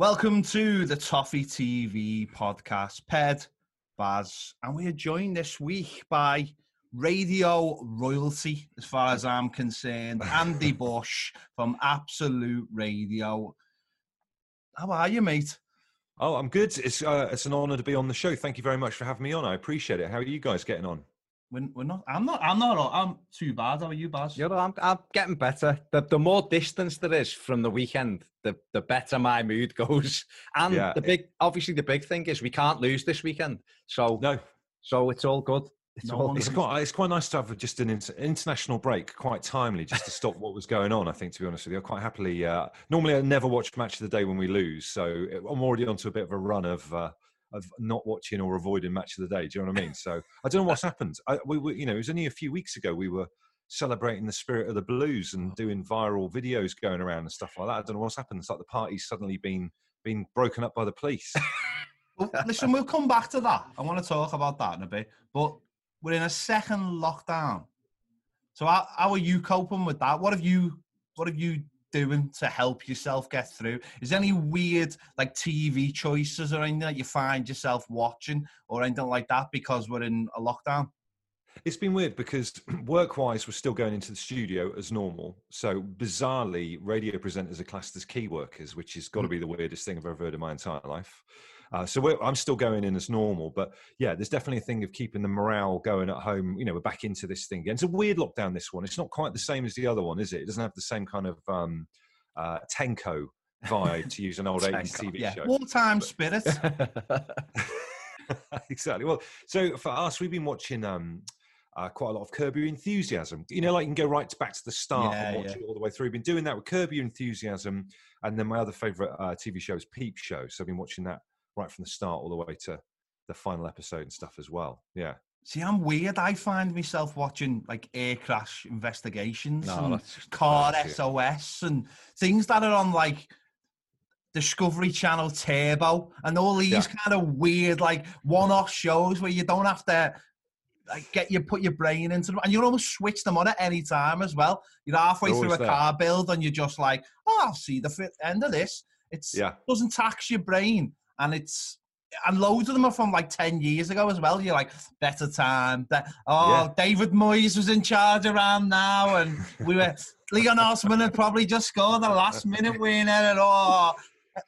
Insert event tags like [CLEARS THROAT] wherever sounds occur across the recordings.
Welcome to the Toffee TV podcast. Ped, Baz, and we are joined this week by radio royalty, as far as I'm concerned, [LAUGHS] Andy Bush from Absolute Radio. How are you, mate? Oh, I'm good. It's uh, it's an honour to be on the show. Thank you very much for having me on. I appreciate it. How are you guys getting on? We're, we're not. I'm not. I'm not. I'm too bad. How are you, Baz? You know, I'm, I'm getting better. The, the more distance there is from the weekend, the, the better my mood [LAUGHS] goes. And Yeah. the big, obviously, the big thing is we can't lose this weekend. So, No, so it's all good. It's No all [LAUGHS] it's quite it's quite nice to have just an inter- international break, quite timely, just to stop what was going on. I think, to be honest with you, I quite happily. Uh, normally, I never watch match of the day when we lose, so I'm already onto a bit of a run of. Uh, of not watching or avoiding match of the day, do you know what I mean? So I don't know what's [LAUGHS] happened. I, we were, you know, it was only a few weeks ago we were celebrating the spirit of the blues and oh. doing viral videos going around and stuff like that. I don't know what's happened. It's like the party's suddenly been been broken up by the police. [LAUGHS] Well, listen, we'll come back to that. I want to talk about that in a bit. But we're in a second lockdown. So how, how are you coping with that? What have you what have you doing to help yourself get through? Is there any weird like TV choices or anything that you find yourself watching or anything like that because we're in a lockdown? It's been weird because [CLEARS THROAT] work wise, we're still going into the studio as normal. So, bizarrely, radio presenters are classed as key workers, which has got to hmm. be the weirdest thing I've ever heard in my entire life. Uh, so, we're, I'm still going in as normal. But yeah, there's definitely a thing of keeping the morale going at home. You know, we're back into this thing again. It's a weird lockdown, this one. It's not quite the same as the other one, is it? It doesn't have the same kind of um, uh, Tenko vibe, to use an [LAUGHS] old 80s Tenko, TV Yeah, show. wartime spirit. [LAUGHS] exactly. Well, so for us, we've been watching um, uh, quite a lot of Curb Your Enthusiasm. You know, like you can go right back to the start Yeah, and watch yeah. it all the way through. Been doing that with Curb Your Enthusiasm, and then my other favourite uh, TV show is Peep Show. So I've been watching that right from the start all the way to the final episode and stuff as well. Yeah. See, I'm weird. I find myself watching like air crash investigations No, and car. SOS and things that are on like Discovery Channel Turbo and all these Yeah. kind of weird like one-off shows where you don't have to like get you put your brain into them and you almost switch them on at any time as well. You're halfway through a there. car build and you're just like, oh, I'll see the end of this. It's Yeah. doesn't tax your brain and it's and loads of them are from like 10 years ago as well. You're like, better time. That, oh, Yeah. David Moyes was in charge around now. And we were, [LAUGHS] Leon Osman had probably just scored the last minute winner. And oh,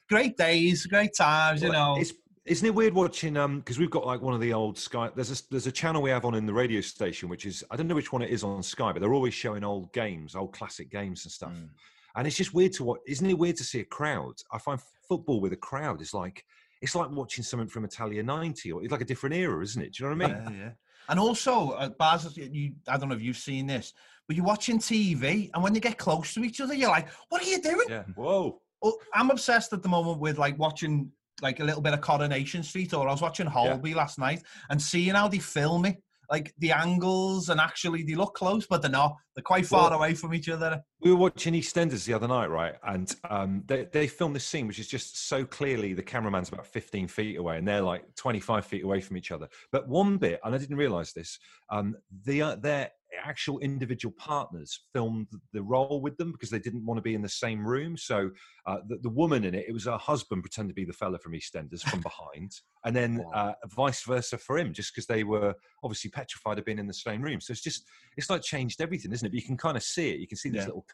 great days, great times, you know. It's, isn't it weird watching? Um, because we've got like one of the old Sky. There's a there's a channel we have on in the radio station, which is I don't know which one it is on Sky, but they're always showing old games, old classic games and stuff. Mm. And it's just weird to watch. Isn't it weird to see a crowd? I find football with a crowd is like it's like watching something from Italia '90, or it's like a different era, isn't it? Do you know what I mean? Yeah, yeah. And also, uh, Baz, you, I don't know if you've seen this, but you're watching TV, and when they get close to each other, you're like, "What are you doing?" Yeah. Whoa. Well, I'm obsessed at the moment with like watching like a little bit of Coronation Street, or I was watching Holby last night and seeing how they film it, like the angles, and actually they look close, but they're not. They're quite far Well- away from each other. We were watching EastEnders the other night, right? And um, they, they filmed this scene, which is just so clearly the cameraman's about 15 feet away and they're like 25 feet away from each other. But one bit, and I didn't realize this, um, the, uh, their actual individual partners filmed the role with them because they didn't want to be in the same room. So uh, the, the woman in it, it was her husband pretended to be the fella from EastEnders from behind, and then uh, vice versa for him, just because they were obviously petrified of being in the same room. So it's just it's like changed everything, isn't it? But you can kind of see it. You can see these Yeah. little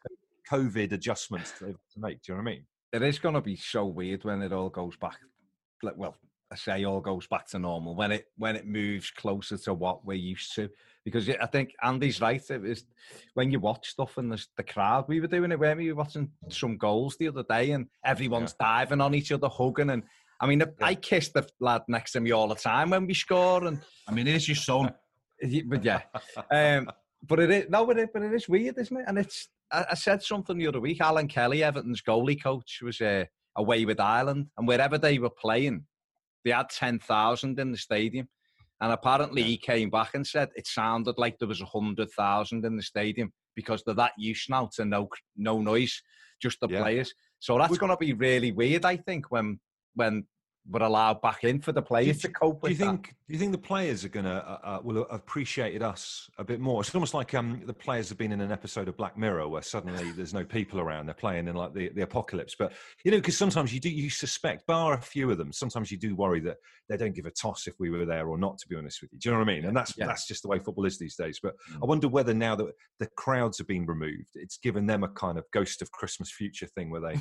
COVID adjustments they've to make. Do you know what I mean? it is going to be so weird when it all goes back. Like, well, say all goes back to normal when it when it moves closer to what we're used to. Because I think Andy's right. It is when you watch stuff and there's the crowd. We were doing it when we were watching some goals the other day, and everyone's diving on each other, hugging. And I mean, I kiss the lad next to me all the time when we score, and I mean, it is your son. but yeah, um, but it is no, but it, but it is weird, isn't it? And it's I, I said something the other week. Alan Kelly, Everton's goalie coach, was uh, away with Ireland, and wherever they were playing, they had ten thousand in the stadium. And apparently, he came back and said it sounded like there was a hundred thousand in the stadium because they're that used now to no no noise, just the Yeah. players. So that's going to be really weird, I think, when when were allow back in for the players to cope with. Do you think? Do you think the players are gonna uh, uh, will have appreciated us a bit more? It's almost like um, the players have been in an episode of Black Mirror where suddenly there's no people around. They're playing in like the, the apocalypse. But you know, because sometimes you do you suspect, bar a few of them, sometimes you do worry that they don't give a toss if we were there or not. To be honest with you, do you know what I mean? And that's Yeah. that's just the way football is these days. But Mm. I wonder whether now that the crowds have been removed, it's given them a kind of ghost of Christmas future thing where they.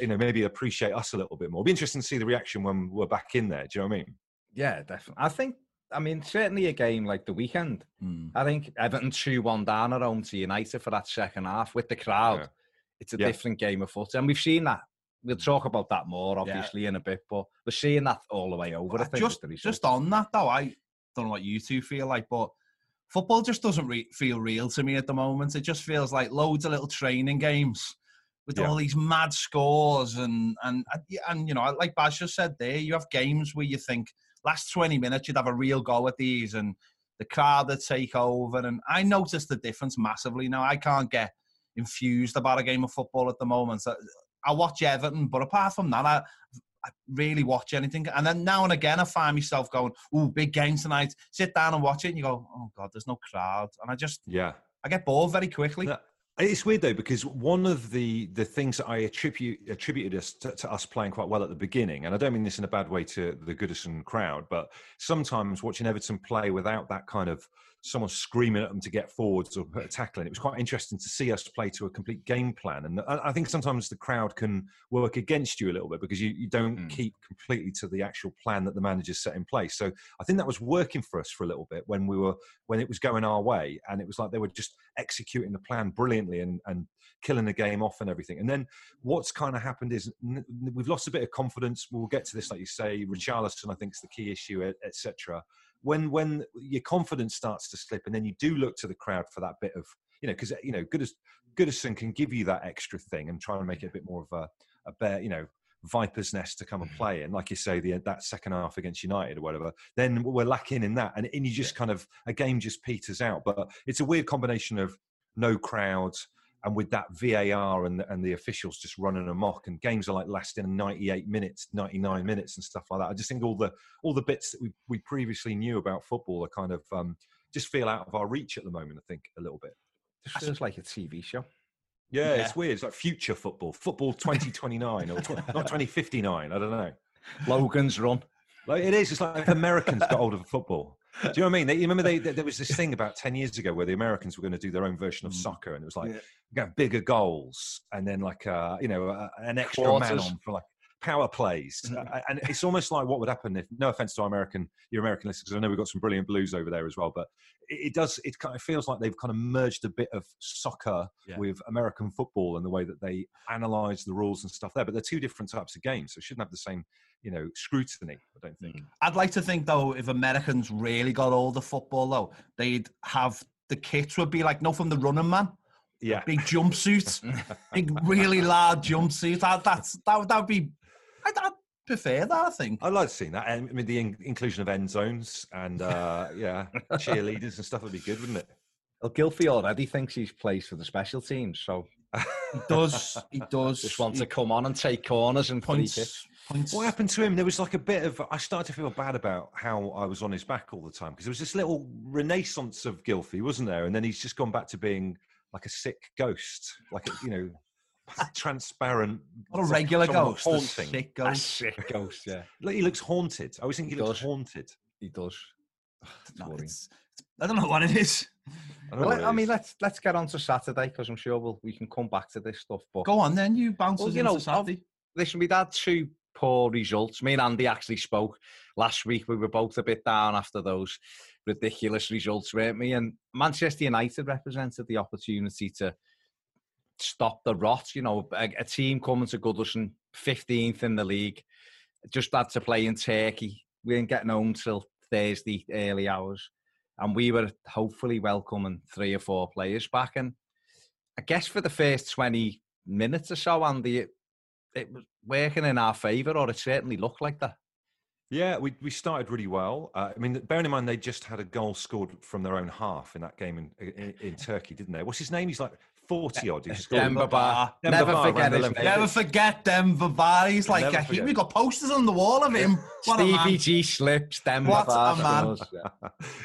You know, maybe appreciate us a little bit more. It'll be interesting to see the reaction when we're back in there. Do you know what I mean? Yeah, definitely. I think. I mean, certainly a game like the weekend. Mm. I think Everton two one down at home to United for that second half with the crowd. Yeah. It's a Yeah. different game of foot, and we've seen that. We'll talk about that more, obviously, in a bit, but we're seeing that all the way over. I think just with the results. just on that though, I don't know what you two feel like, but football just doesn't re- feel real to me at the moment. It just feels like loads of little training games with Yeah. all these mad scores and and and, you know, like Baz just said there, you have games where you think last twenty minutes you'd have a real go at these and the crowd that take over. And I noticed the difference massively now. I can't get infused about a game of football at the moment. So I watch Everton, but apart from that, I, I really watch anything. And then now and again, I find myself going, "Ooh, big game tonight." Sit down and watch it, and you go, "Oh God, there's no crowd," and I just Yeah. I get bored very quickly. No, It's weird though because one of the the things that I attribute attributed us to, to us playing quite well at the beginning, and I don't mean this in a bad way to the Goodison crowd, but sometimes watching Everton play without that kind of someone screaming at them to get forwards or put a tackle in, it was quite interesting to see us play to a complete game plan. And I think sometimes the crowd can work against you a little bit because you, you don't Mm. keep completely to the actual plan that the manager's set in place. So I think that was working for us for a little bit when we were when it was going our way, and it was like they were just executing the plan brilliantly and, and killing the game off and everything. And then what's kind of happened is we've lost a bit of confidence. We'll get to this, like you say. Richarlison, I think, is the key issue, etc. When when your confidence starts to slip, and then you do look to the crowd for that bit of you know because you know Goodis, Goodison can give you that extra thing and try and make it a bit more of a a bear, you know. Viper's nest to come and mm. play in, like you say, the that second half against United or whatever. Then we're lacking in that, and, and you just kind of a game just peters out. But it's a weird combination of no crowds and with that VAR and the, and the officials just running amok, and games are like lasting 98 minutes, 99 minutes, and stuff like that. I just think all the all the bits that we we previously knew about football are kind of um, just feel out of our reach at the moment. I think a little bit. Just feels like a TV show. Yeah, Yeah. it's weird. It's like future football, football 2029 or tw- not [LAUGHS] 2059. I don't know. Logan's run. Like it is. It's like if Americans got hold of football. Do you know what I mean? They, you remember they, [LAUGHS] there was this thing about ten years ago where the Americans were going to do their own version of Mm. soccer, and it was like Yeah. bigger goals and then like uh, you know uh, an extra man on for like power plays. Uh, and it's almost like what would happen if, no offense to our American, your American listeners, 'cause I know we've got some brilliant blues over there as well, but it, it does. It kind of feels like they've kind of merged a bit of soccer Yeah. with American football and the way that they analyze the rules and stuff there. But they're two different types of games, so it shouldn't have the same you know scrutiny. I don't think. I'd like to think though, if Americans really got all the football though, they'd have the kits would be like no from the running man, Yeah. big jumpsuits, [LAUGHS] big really large jumpsuits. That that's that would that would be. I'd, I'd prefer that. I think. I'd like to see that. And I mean, the in- inclusion of end zones and uh, yeah, cheerleaders and stuff would be good, wouldn't it? Well, Gylfi already thinks he's plays for the special teams, so He does. He does. just wants he to come on and take corners and free kicks. points. Points. What happened to him? There was like a bit of. I started to feel bad about how I was on his back all the time because there was this little renaissance of Gylfi, wasn't there? And then he's just gone back to being like a sick ghost, like a, you know, transparent. Not a regular someone ghost. a haunting. Sick A ghost. sick ghost, yeah, [LAUGHS] he looks haunted. I always think he He looks does. haunted. he does. It's No, worrying. it's, I don't know what it is. I, Well, what I it mean, let's let's get on to Saturday because I'm sure we'll we can come back to this stuff. But Go on then. You bounce Well, you into know, Saturday. listen, we'd had two poor results. Me and Andy actually spoke last week. We were both a bit down after those ridiculous results, weren't we? And Manchester United represented the opportunity to stop the rot. You know, a, a team coming to Goodison, 15th in the league, just had to play in Turkey. We ain't getting home till Thursday early hours. And we were hopefully welcoming three or four players back. And I guess for the first 20 minutes or so, Andy, it, it was working in our favour, or it certainly looked like that. Yeah, we, we started really well. Uh, I mean, bearing in mind they just had a goal scored from their own half in that game in, in, in Turkey, didn't they? What's his name? He's like 40 odd. He's scored. Demba Ba. Demba Never Ba forget ran his name. Never forget Demba Ba. He's like, Never a, he, we got posters on the wall of him. What [LAUGHS] Stevie. G slips. Demba What Ba a man.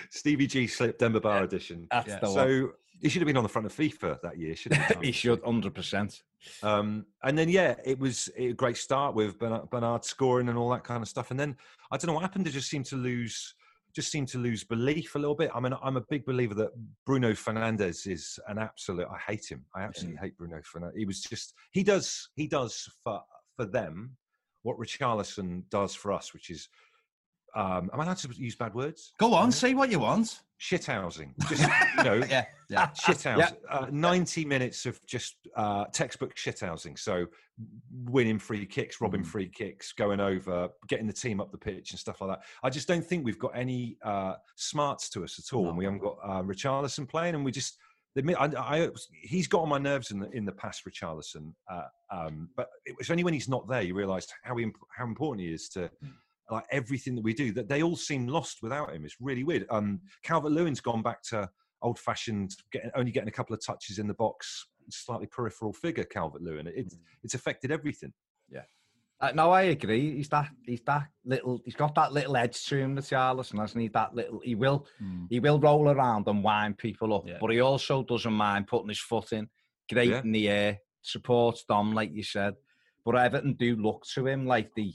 Stevie G slip Demba Ba edition. That's Yeah. the one. So he should have been on the front of FIFA that year, shouldn't he? [LAUGHS] he should, hundred percent. Um, and then yeah, it was a great start with Bernard, Bernard scoring and all that kind of stuff. And then I don't know what happened. They just seemed to lose, just seemed to lose belief a little bit. I mean, I'm a big believer that Bruno Fernandes is an absolute. I hate him. I absolutely hate Bruno Fernandes. He was just he does he does for for them what Richarlison does for us, which is. Um, am I allowed to use bad words? Go on, say what you want. Shithousing. Just you know, [LAUGHS] Yeah, yeah. shithouse. Uh, 90 minutes of just uh, textbook shithousing. So winning free kicks, robbing Mm. free kicks, going over, getting the team up the pitch and stuff like that. I just don't think we've got any uh, smarts to us at all. No. And we haven't got uh, Richarlison playing, and we just. admit- I, I, he's got on my nerves in the in the past, Richarlison. Uh, um, but it was only when he's not there you realise how imp- how important he is to like everything that we do. That they all seem lost without him. It's really weird. Um, Calvert Lewin's gone back to old fashioned, getting, only getting a couple of touches in the box, slightly peripheral figure. Calvert Lewin. It's it's affected everything. Uh, no, I agree. He's that. He's that little. He's got that little edge to him, Richarlison, hasn't he? That little. He will. Mm. He will roll around and wind people up, Yeah. but he also doesn't mind putting his foot in, great Yeah. in the air, supports Dom, like you said. But Everton do look to him like the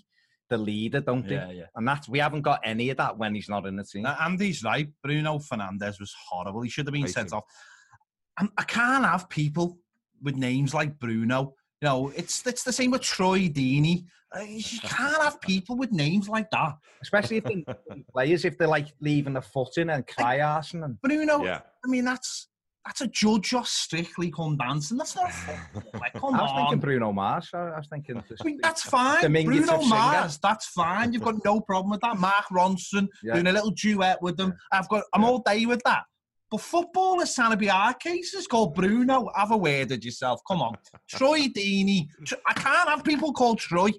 the leader, don't they? Yeah, yeah. And that's we haven't got any of that when he's not in the team. Now, Andy's right. Bruno Fernandes was horrible. He should have been Hate sent him. off. And I can't have people with names like Bruno. You know, it's it's the same with Troy Deeney. Uh, You [LAUGHS] can't have people with names like that. Especially if they're [LAUGHS] players, if they're like leaving a foot in and cry arsing and Bruno, Yeah. I mean, that's that's a judge or strictly come dancing. That's not [LAUGHS] football. Like, come I was thinking. Bruno Mars. I I was thinking. just- I mean, that's fine. Diminutive Bruno singer. Mars, that's fine. You've got no problem with that. Mark Ronson Yeah. doing a little duet with them. I've got. I'm Yeah. all day with that. But football is trying to be our cases. Called Bruno. Have a word at yourself. Come on, Troy [LAUGHS] Deeney. I can't have people called Troy.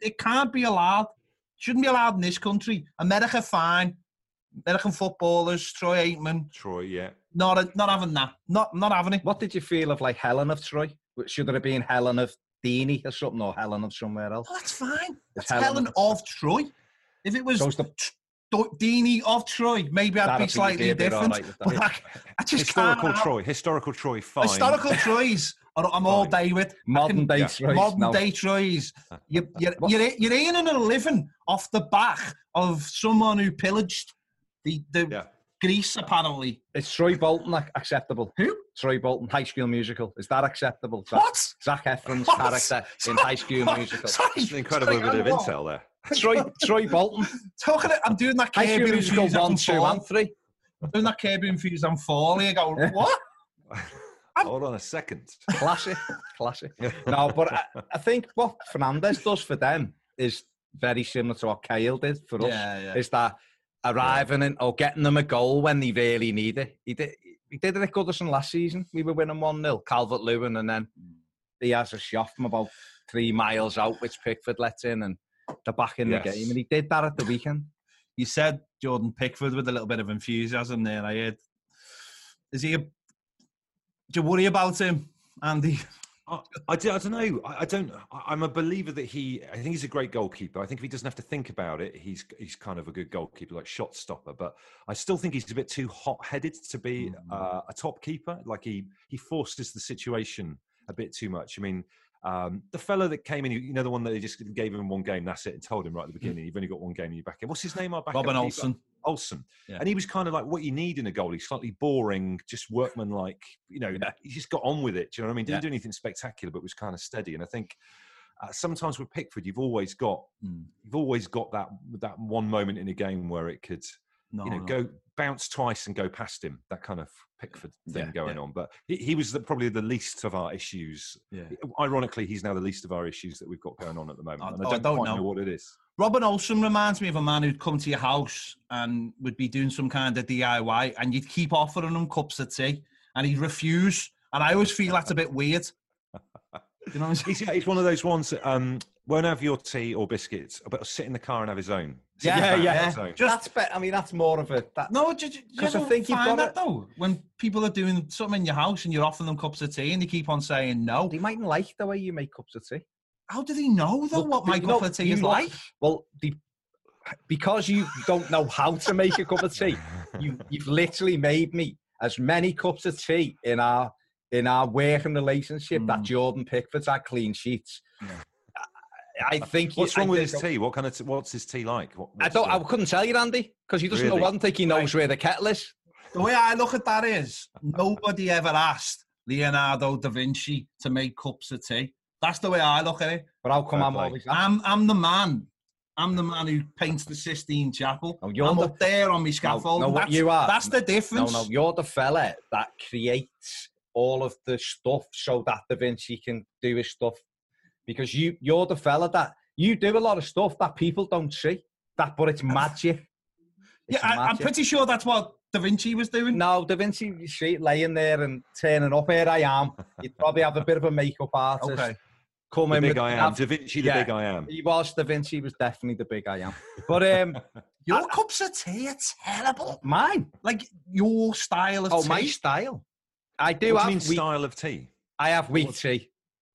It can't be allowed. Shouldn't be allowed in this country. America, fine. American footballers, Troy Aikman, Troy, yeah. Not not having that. Not not having it. What did you feel of like Helen of Troy? Should it have been Helen of Deany or something, or Helen of somewhere else? Oh, that's fine. That's Helen of Troy. If it was the Deanie of Troy, maybe I'd That'd be slightly different. but that. I, just Historical can't Troy. Historical Troy. Fine. Historical Troys. I'm all day with modern day yeah. Troy. modern no. day Troys. You, [LAUGHS] you're, you're, you're earning a living off the back of someone who pillaged the, the Yeah. Greece, apparently. Is Troy Bolton ac- acceptable? Who? Troy Bolton, High School Musical. Is that acceptable? Zac, What? Zac Efron's What? character in High School What? Musical. Sorry, It's an incredible sorry, bit of I'm intel there. Troy, Troy Bolton, Talking, I'm doing that High Kirby School Musical Enthusiasm 1, 2 fall. and 3. Doing that Kirby Enthusiasm fall. You go, what? [LAUGHS] Hold on a second. Classic, classic. [LAUGHS] No, but I, I think what Fernandes does for them is very similar to what Kyle did for us. Yeah, yeah. Is that arriving in or getting them a goal when they really need it. He did. He did it at Goodison last season. We were winning one 0 Calvert Lewin, and then mm. he has a shot from about three miles out, which Pickford lets in, and they're back in Yes. the game. And he did that at the weekend. You said Jordan Pickford with a little bit of enthusiasm there. I heard. Is he a? Do you worry about him, Andy? I, I, do, I don't know. I, I don't. I, I'm a believer that he. I think he's a great goalkeeper. I think if he doesn't have to think about it, he's he's kind of a good goalkeeper, like shot stopper. But I still think he's a bit too hot-headed to be uh, a top keeper. Like he he forces the situation a bit too much. I mean, um, the fellow that came in, you know, the one that they just gave him one game, that's it, and told him right at the beginning, you've only got one game, and you're back in. What's his name? Our Robin? Olsen. Olsen. Yeah. And he was kind of like what you need in a goalie, slightly boring, just workman like, you know, he just got on with it. Do you know what I mean? Didn't Yeah. do anything spectacular, but was kind of steady. And I think uh, sometimes with Pickford, you've always got Mm. you've always got that that one moment in a game where it could, No, you know, no. go bounce twice and go past him. That kind of Pickford thing Yeah, going yeah. on. But he, he was the, probably the least of our issues. Yeah. Ironically, he's now the least of our issues that we've got going on at the moment. I- and I I don't, don't quite know. know what it is. Robin Olsen reminds me of a man who'd come to your house and would be doing some kind of DIY, and you'd keep offering him cups of tea, and he'd refuse. And I always feel that's a bit weird. [LAUGHS] You know what I'm saying? He's, he's one of those ones that um, won't have your tea or biscuits, but will sit in the car and have his own. Sit Yeah, in the back yeah, yeah. own. Just that's better. I mean, that's more of a. That, no, do, do, do you 'Cause I ever think you've find got that though when people are doing something in your house and you're offering them cups of tea and they keep on saying no. they mightn't like the way you make cups of tea. How do they know though Look, what my you cup know- of tea is look- like? Well, the, because you don't know how to make a cup of tea, you [LAUGHS] you've literally made me as many cups of tea in our in our working relationship that Mm. Jordan Pickford's had clean sheets. Yeah. I, I think. you- What's wrong I with think- his tea? What kind of t- what's his tea like? What, I what's don't. I couldn't tell you, Andy, because he doesn't Really? know. I don't think he knows where the kettle is. The way I look at that is nobody ever asked Leonardo da Vinci to make cups of tea. That's the way I look at it. But how come I'm play. always? I'm I'm the man. I'm the man who paints the Sistine Chapel. Oh, you're I'm the- up there on my scaffold. no, what that's, you are- that's the difference. no, no, you're the fella that creates all of the stuff so that Da Vinci can do his stuff. Because you, you're the fella that you do a lot of stuff that people don't see. That, but it's magic. It's yeah, I, I'm pretty sure that's what Da Vinci was doing. No, Da Vinci, you see laying there and turning up. Here I am. You'd probably have a bit of a makeup [LAUGHS] artist. Okay. Come the in big I am. Da Vinci, the yeah. big I am. He was Da Vinci. Was definitely the big I am. But um, [LAUGHS] Your cups of tea are terrible. mine. Like your style of tea. Oh, tea. my style. I do What have. do you mean wheat, style of tea? I have wheat tea.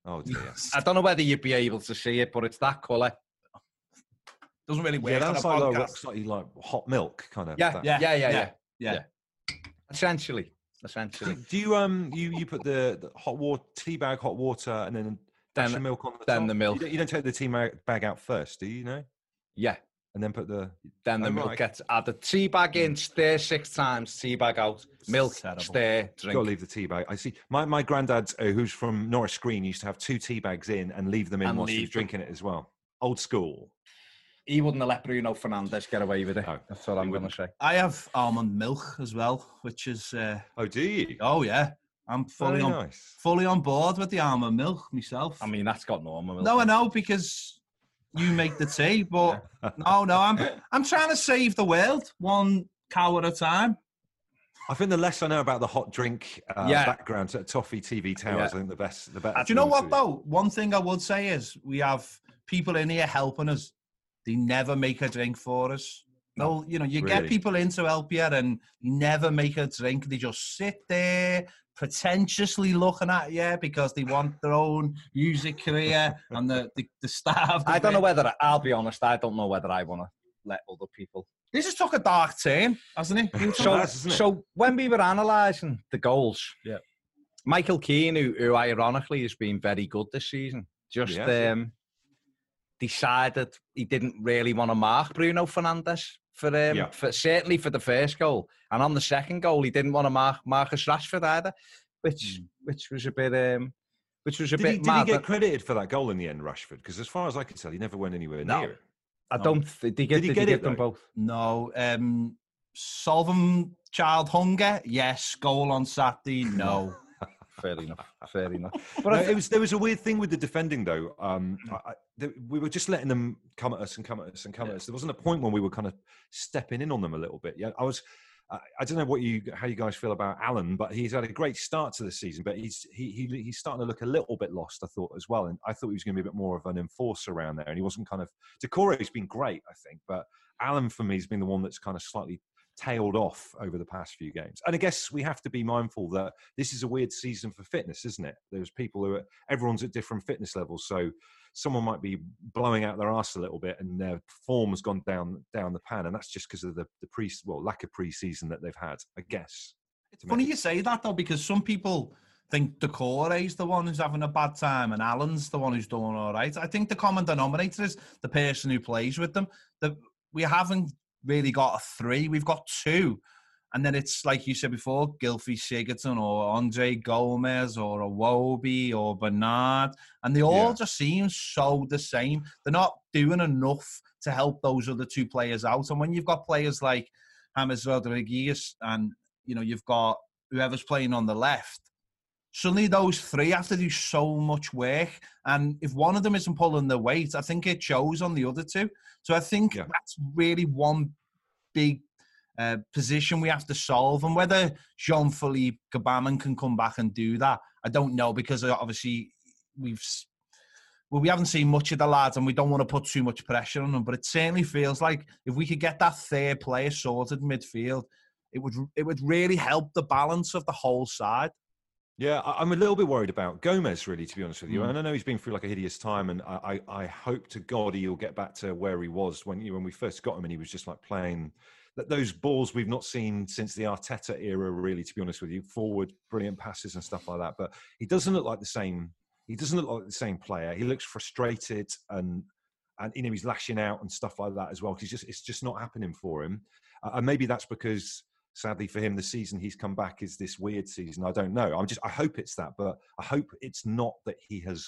Oh dear. I don't know whether you'd be able to see it, but it's that colour. Doesn't really work Yeah, that's like, like, podcast. looks like, like hot milk, kind of. Yeah, that. yeah, yeah, yeah, yeah, yeah. yeah. Essentially, essentially. Do you um you you put the, the hot water tea bag, hot water, and then dash Then- the milk on the then top? the You milk. don't, you don't take the tea bag out first, do you? No, Yeah. and then put the. Then the Oh, milk right. gets added. Tea bag in, stir six times, tea bag out, milk, Terrible. stir, Got to drink. leave the tea bag. I see. My my granddad, uh, who's from Norris Green, used to have two tea bags in and leave them in And whilst he was drinking it as well. Old school. He wouldn't have let Bruno Fernandes get away with it. No, That's what he I'm going to say. I have almond milk as well, which is uh, Oh, do you? oh yeah. I'm fully Very on nice. fully on board with the almond milk myself. I mean, that's got normal milk. no, I know because you make the tea, [LAUGHS] but no, no, I'm [LAUGHS] I'm trying to save the world one cow at a time. I think the less I know about the hot drink uh, Yeah. background to Toffee TV Towers, Yeah. I think the best, the better. Do you know what though? One thing I would say is we have people in here helping us. They never make a drink for us. No, you know, you get people in to help you and never make a drink. They just sit there pretentiously looking at you because they want their own music career [LAUGHS] and the, the, the the I don't know whether, I'll be honest, I don't know whether I want to let other people. This has took a dark turn, hasn't it? [LAUGHS] So, has, isn't it? so when we were analysing the goals, Yeah. Michael Keane, who, who ironically has been very good this season, just yeah. um, decided he didn't really want to mark Bruno Fernandes for, um, Yeah. for certainly for the first goal, and on the second goal he didn't want to mark Marcus Rashford either, which which was a bit um, which was a Mm. Did bit he, did he mad. get credited for that goal in the end, Rashford? Because as far as I can tell, he never went anywhere No. near it. I No. don't. Did he get, Did he did get he it, get them though? both? No. Um, solving child hunger, yes. Goal on Saturday, no. [LAUGHS] Fair enough. Fair enough. But I, it was there was a weird thing with the defending though. Um, I, I, th- we were just letting them come at us and come at us and come at us. There wasn't a point when we were kind of stepping in on them a little bit. Yeah, I was. I I don't know what you how you guys feel about Allan, but he's had a great start to the season. But he's he, he he's starting to look a little bit lost. I thought as well, and I thought he was going to be a bit more of an enforcer around there, and he wasn't kind of. Doucouré's been great, I think, but Allan for me has been the one that's kind of slightly tailed off over the past few games. And I guess we have to be mindful that this is a weird season for fitness, isn't it? There's people who are everyone's at different fitness levels, so someone might be blowing out their arse a little bit and their form has gone down down the pan, and that's just because of the the pre well lack of pre-season that they've had, I guess. It's funny you say that though, because some people think Doucouré is the one who's having a bad time and Allan's the one who's doing all right. I think the common denominator is the person who plays with them. That we haven't really got a three, we've got two. And then it's like you said before, Gylfi Sigurdsson or Andre Gomes or Iwobi or Bernard. And they all Yeah. just seem so the same. They're not doing enough to help those other two players out. And when you've got players like James Rodriguez and you know you've got whoever's playing on the left, suddenly those three have to do so much work. And if one of them isn't pulling the weight, I think it shows on the other two. So I think Yeah. that's really one big uh, position we have to solve. And whether Jean Philippe Gbamin can come back and do that, I don't know because uh, obviously we've. Well, we haven't seen much of the lads, and we don't want to put too much pressure on them. But it certainly feels like if we could get that third player sorted midfield, it would it would really help the balance of the whole side. Yeah, I'm a little bit worried about Gomes, really, to be honest with you. Mm. And I know he's been through like a hideous time, and I, I, I hope to God he'll get back to where he was when you when we first got him, and he was just like playing that those balls we've not seen since the Arteta era, really, to be honest with you. Forward, brilliant passes and stuff like that. But he doesn't look like the same. He doesn't look like the same player. He looks frustrated and and you know he's lashing out and stuff like that as well. He's just it's just not happening for him, uh, and maybe that's because sadly for him the season he's come back is this weird season. I don't know. I'm just I hope it's that, but I hope it's not that he has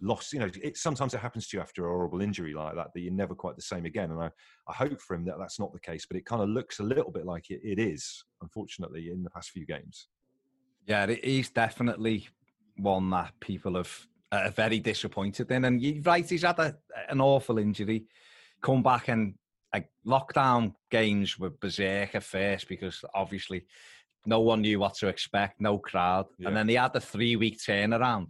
lost. You know, it sometimes it happens to you after a horrible injury like that that you're never quite the same again. And I I hope for him that that's not the case, but it kind of looks a little bit like it, it is, unfortunately, in the past few games. Yeah, he- he's definitely one that people have are very disappointed in. And you're right, he's had a, an awful injury. Come back and like lockdown games were berserk at first because obviously no one knew what to expect, no crowd. Yeah. And then they had a three week turnaround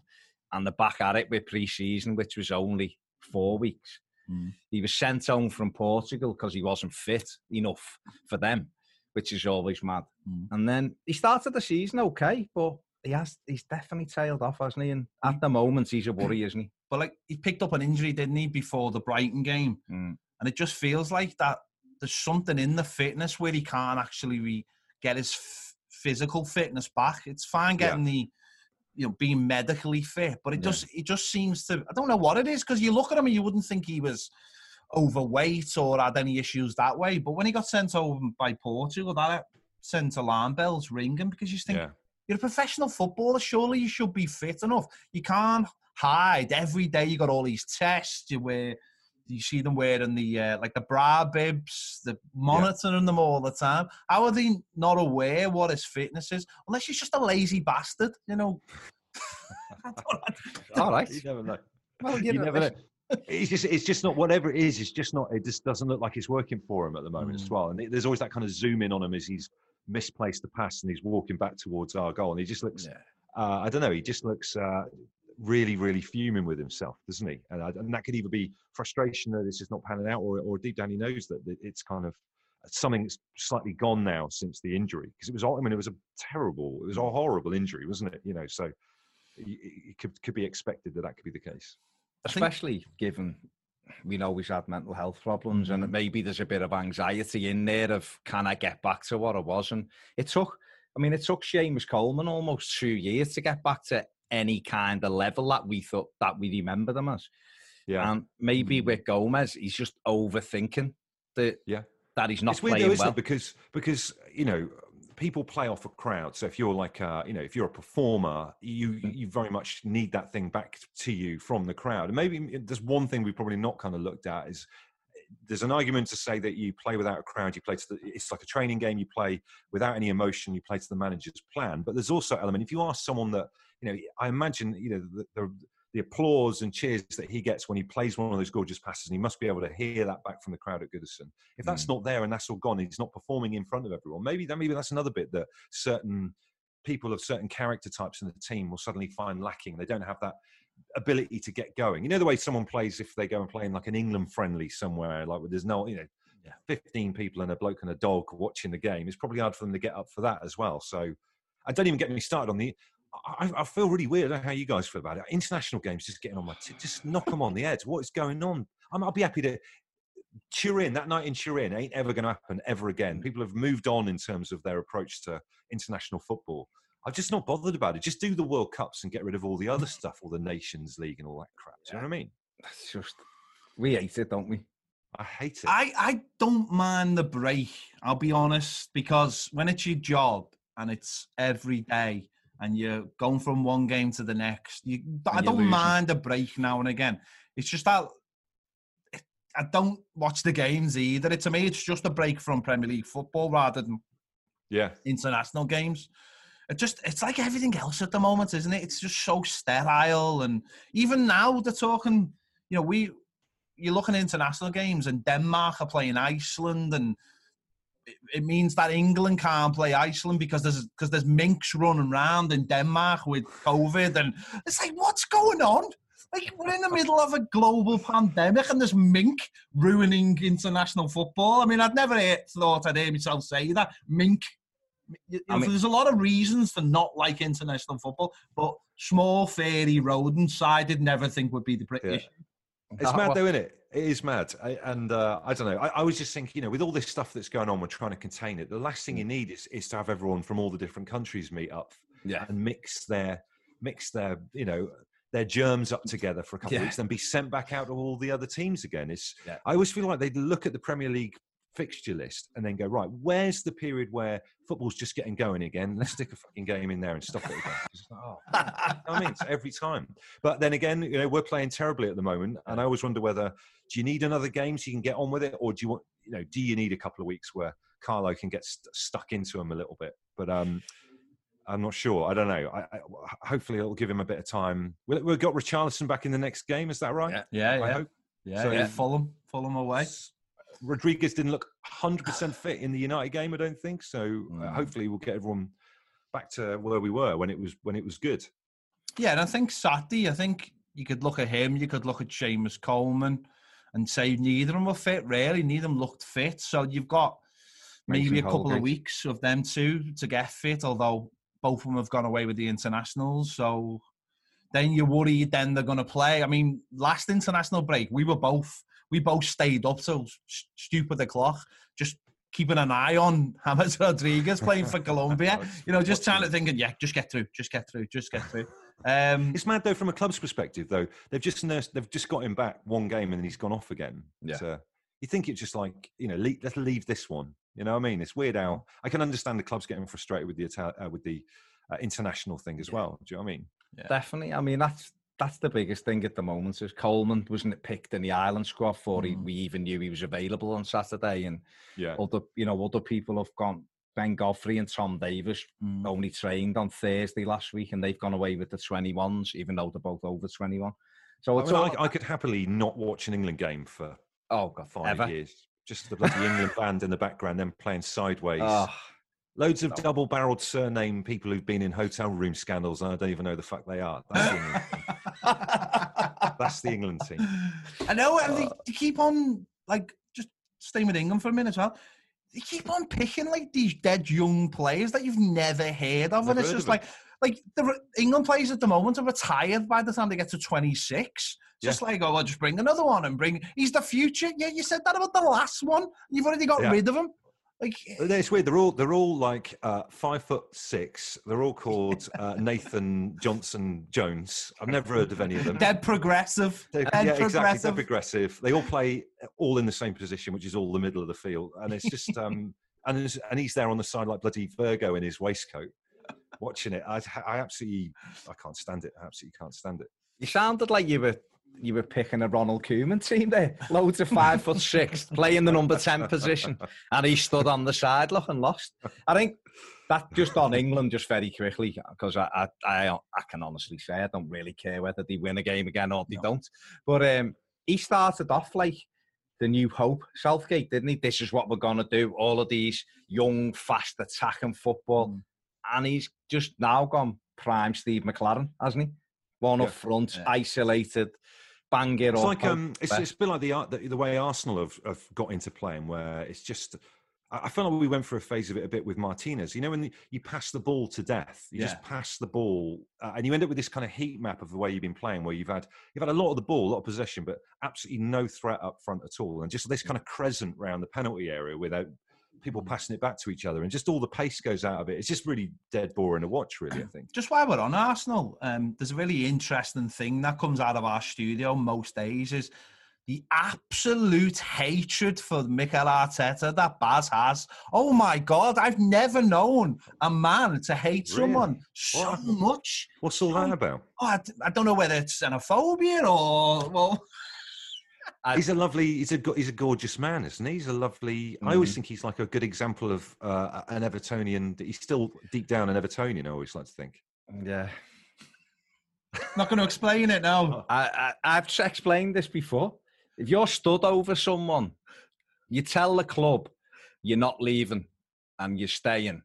and they're back at it with pre season, which was only four weeks. Mm. He was sent home from Portugal because he wasn't fit enough for them, which is always mad. Mm. And then he started the season okay, but he has he's definitely tailed off, hasn't he? And at the moment, he's a worry, [CLEARS THROAT] isn't he? But like he picked up an injury, didn't he, before the Brighton game? Mm. And it just feels like that there's something in the fitness where he can't actually re- get his f- physical fitness back. It's fine Yeah. getting the you know being medically fit, but it Yeah. just it just seems to I don't know what it is because you look at him and you wouldn't think he was overweight or had any issues that way. But when he got sent home by Portugal, that sent alarm bells ringing because you think yeah. you're a professional footballer. Surely you should be fit enough. You can't hide every day. You got all these tests. You wear, you see them wearing the uh, like the bra bibs, the monitoring them all the time. How are they not aware what his fitness is? Unless you're just a lazy bastard, you know. [LAUGHS] [LAUGHS] All right. You never know. Well, You never know. [LAUGHS] It's just, it's just not whatever it is. It's just not. It just doesn't look like it's working for him at the moment as Mm. well. And it- there's always that kind of zoom in on him as he's misplaced the pass and he's walking back towards our goal, and he just looks. Yeah. Uh, I don't know. He just looks uh, really, really fuming with himself, doesn't he? And, I, and that could either be frustration that it's just not panning out, or, or deep down he knows that that it's kind of something that's slightly gone now since the injury. Because it was, all- I mean, it was a terrible, it was a horrible injury, wasn't it? You know, so it, it could could be expected that that could be the case. think- Especially given we know he's had mental health problems and mm-hmm. maybe there's a bit of anxiety in there of can I get back to what I was? And it took, I mean, it took Seamus Coleman almost two years to get back to any kind of level that we thought that we remember them as. Yeah. And maybe Mm. with Gomes, he's just overthinking the, Yeah. that he's not it's weird playing though, well. Because because you know people play off a crowd. So if you're like uh, you know if you're a performer, you Mm. you very much need that thing back to you from the crowd. And maybe there's one thing we've probably not kind of looked at is there's an argument to say that you play without a crowd. You play to the, it's like a training game. You play without any emotion. You play to the manager's plan. But there's also element. If you ask someone that you know, I imagine you know the, the the applause and cheers that he gets when he plays one of those gorgeous passes, and he must be able to hear that back from the crowd at Goodison. If that's mm. not there and that's all gone, he's not performing in front of everyone. Maybe that maybe that's another bit that certain people of certain character types in the team will suddenly find lacking. They don't have that ability to get going. You know the way someone plays if they go and play in like an England friendly somewhere, like where there's no, you know, 15 people and a bloke and a dog watching the game. It's probably hard for them to get up for that as well. So I don't even get me started on the. I, I feel really weird. I don't know how you guys feel about it. International games just getting on my. T- just knock them on the head. What is going on? I'm, I'll be happy to. Turin, that night in Turin ain't ever going to happen ever again. Mm. People have moved on in terms of their approach to international football. I'm just not bothered about it. Just do the World Cups and get rid of all the other [LAUGHS] stuff, all the Nations League and all that crap. Do you know what I mean? It's just, we hate it, don't we? I hate it. I, I don't mind the break, I'll be honest, because when it's your job and it's every day and you're going from one game to the next, you, I don't losing. mind a break now and again. It's just that it- I don't watch the games either. It, to me, it's just a break from Premier League football rather than yeah. international games. It just it's like everything else at the moment, isn't it? It's just so sterile, and even now they're talking. You know, we you look at international games, and Denmark are playing Iceland, and it, means that England can't play Iceland because there's because there's minks running around in Denmark with COVID, and it's like what's going on? Like we're in the middle of a global pandemic and there's mink ruining international football. I mean, I'd never thought I'd hear myself say that. Mink. You know, I mean- there's a lot of reasons to not like international football, but small fairy rodents I did never think would be the British. It's mad though, isn't it? It is mad. I, and uh, I don't know. I, I was just thinking, you know, with all this stuff that's going on, we're trying to contain it. The last Mm. thing you need is, is to have everyone from all the different countries meet up Yeah. and mix their mix their you know their germs up together for a couple Yeah. of weeks, then be sent back out to all the other teams again. It's Yeah. I always feel like they'd look at the Premier League fixture list and then go right, where's the period where football's just getting going again? [LAUGHS] Let's stick a fucking game in there and stop it again. Like, oh, I mean, it's every time. But then again, you know, we're playing terribly at the moment, and I always wonder whether do you need another game so you can get on with it, or do you want, you know, do you need a couple of weeks where Carlo can get st- stuck into them a little bit? But um, I'm not sure. I don't know. I, I, hopefully, it'll give him a bit of time. We- We've got Richarlison back in the next game. Is that right? Yeah. Yeah, I yeah, hope. yeah. So- yeah. Fulham, Fulham away. Rodriguez didn't look 100% [SIGHS] fit in the United game. I don't think so. Uh, Mm. hopefully, we'll get everyone back to where we were when it was when it was good. Yeah, and I think Saturday, I think you could look at him, you could look at Seamus Coleman and say neither of them were fit, really. Neither of them looked fit. So you've got maybe Mason a couple of weeks of them two to get fit, although both of them have gone away with the internationals. So then you're worried then they're going to play. I mean, last international break, we were both, we both stayed up till s- stupid o'clock, just keeping an eye on [LAUGHS] James Rodriguez playing for Colombia. [LAUGHS] You know, just trying to think, yeah, just get through, just get through, just get through. Um, It's mad though from a club's perspective though. They've just nursed, they've just got him back one game and then he's gone off again. Yeah. So you think it's just like you know, leave, let's leave this one. You know what I mean? It's weird how I can understand the clubs getting frustrated with the Ital- uh, with the uh, international thing as well. Do you know what I mean? Definitely. I mean, that's that's the biggest thing at the moment. Is Coleman wasn't it picked in the Ireland squad before he, Mm. we even knew he was available on Saturday, and Yeah. other you know other people have gone. Ben Godfrey and Tom Davies mm. only trained on Thursday last week, and they've gone away with the 21s, even though they're both over 21. So I, mean, all, I, I could happily not watch an England game for oh god, five ever. years. Just the bloody England [LAUGHS] band in the background, then playing sideways. Oh, Loads of no. double-barreled surname people who've been in hotel room scandals, and I don't even know the fuck they are. That's the England team. [LAUGHS] That's the England team. I know, and Uh, they, they keep on like just staying with England for a minute as well. They keep on picking like these dead young players that you've never heard of, Never and it's just like like the England players at the moment are retired by the time they get to twenty six. Yeah. Just like, oh, I'll just bring another one and bring. He's the future. Yeah, you said that about the last one. You've already got Yeah. rid of him. Like, It's weird. They're all they're all like uh, five foot six. They're all called uh, [LAUGHS] Nathan Johnson Jones. I've never heard of any of them. dead progressive. They- dead yeah, exactly. They're progressive. progressive. They all play all in the same position, which is all the middle of the field, and it's just [LAUGHS] um, and it's, and he's there on the side like bloody Virgo in his waistcoat, watching it. I, I absolutely I can't stand it. I absolutely can't stand it. you sounded like you were you were picking a Ronald Koeman team there. Loads of five foot six playing the number ten position, and he stood on the side looking lost. I think that just on England, just very quickly, because I, I I I can honestly say I don't really care whether they win a game again or they No. don't. But um, he started off like the new hope Southgate, didn't he? This is what we're gonna do. All of these young, fast attacking football, Mm. and he's just now gone prime Steve McClaren, hasn't he? One Yeah. up front, Yeah. isolated, bang it It's up. like um, it's, it's a bit like the, the the way Arsenal have, have got into playing, where it's just. I I feel like we went through a phase of it a bit with Martinez. You know, when you pass the ball to death, you Yeah. just pass the ball, uh, and you end up with this kind of heat map of the way you've been playing, where you've had you've had a lot of the ball, a lot of possession, but absolutely no threat up front at all, and just this kind of crescent round the penalty area without people passing it back to each other, and just all the pace goes out of it. It's just really dead boring to watch, really. I think. just while we're on Arsenal, um, there's a really interesting thing that comes out of our studio most days is the absolute hatred for Mikel Arteta that Baz has. Oh my God, I've never known a man to hate Really? someone so What? much. What's all that about? Oh, I, I don't know whether it's xenophobia or, well, I- he's a lovely he's a go- he's a gorgeous man isn't he he's a lovely i always Mhm. think he's like a good example of uh, an evertonian he's still deep down an evertonian i always like to think yeah. not going to explain it now. I, I, I've explained this before. If you're stood over someone, you tell the club you're not leaving and you're staying,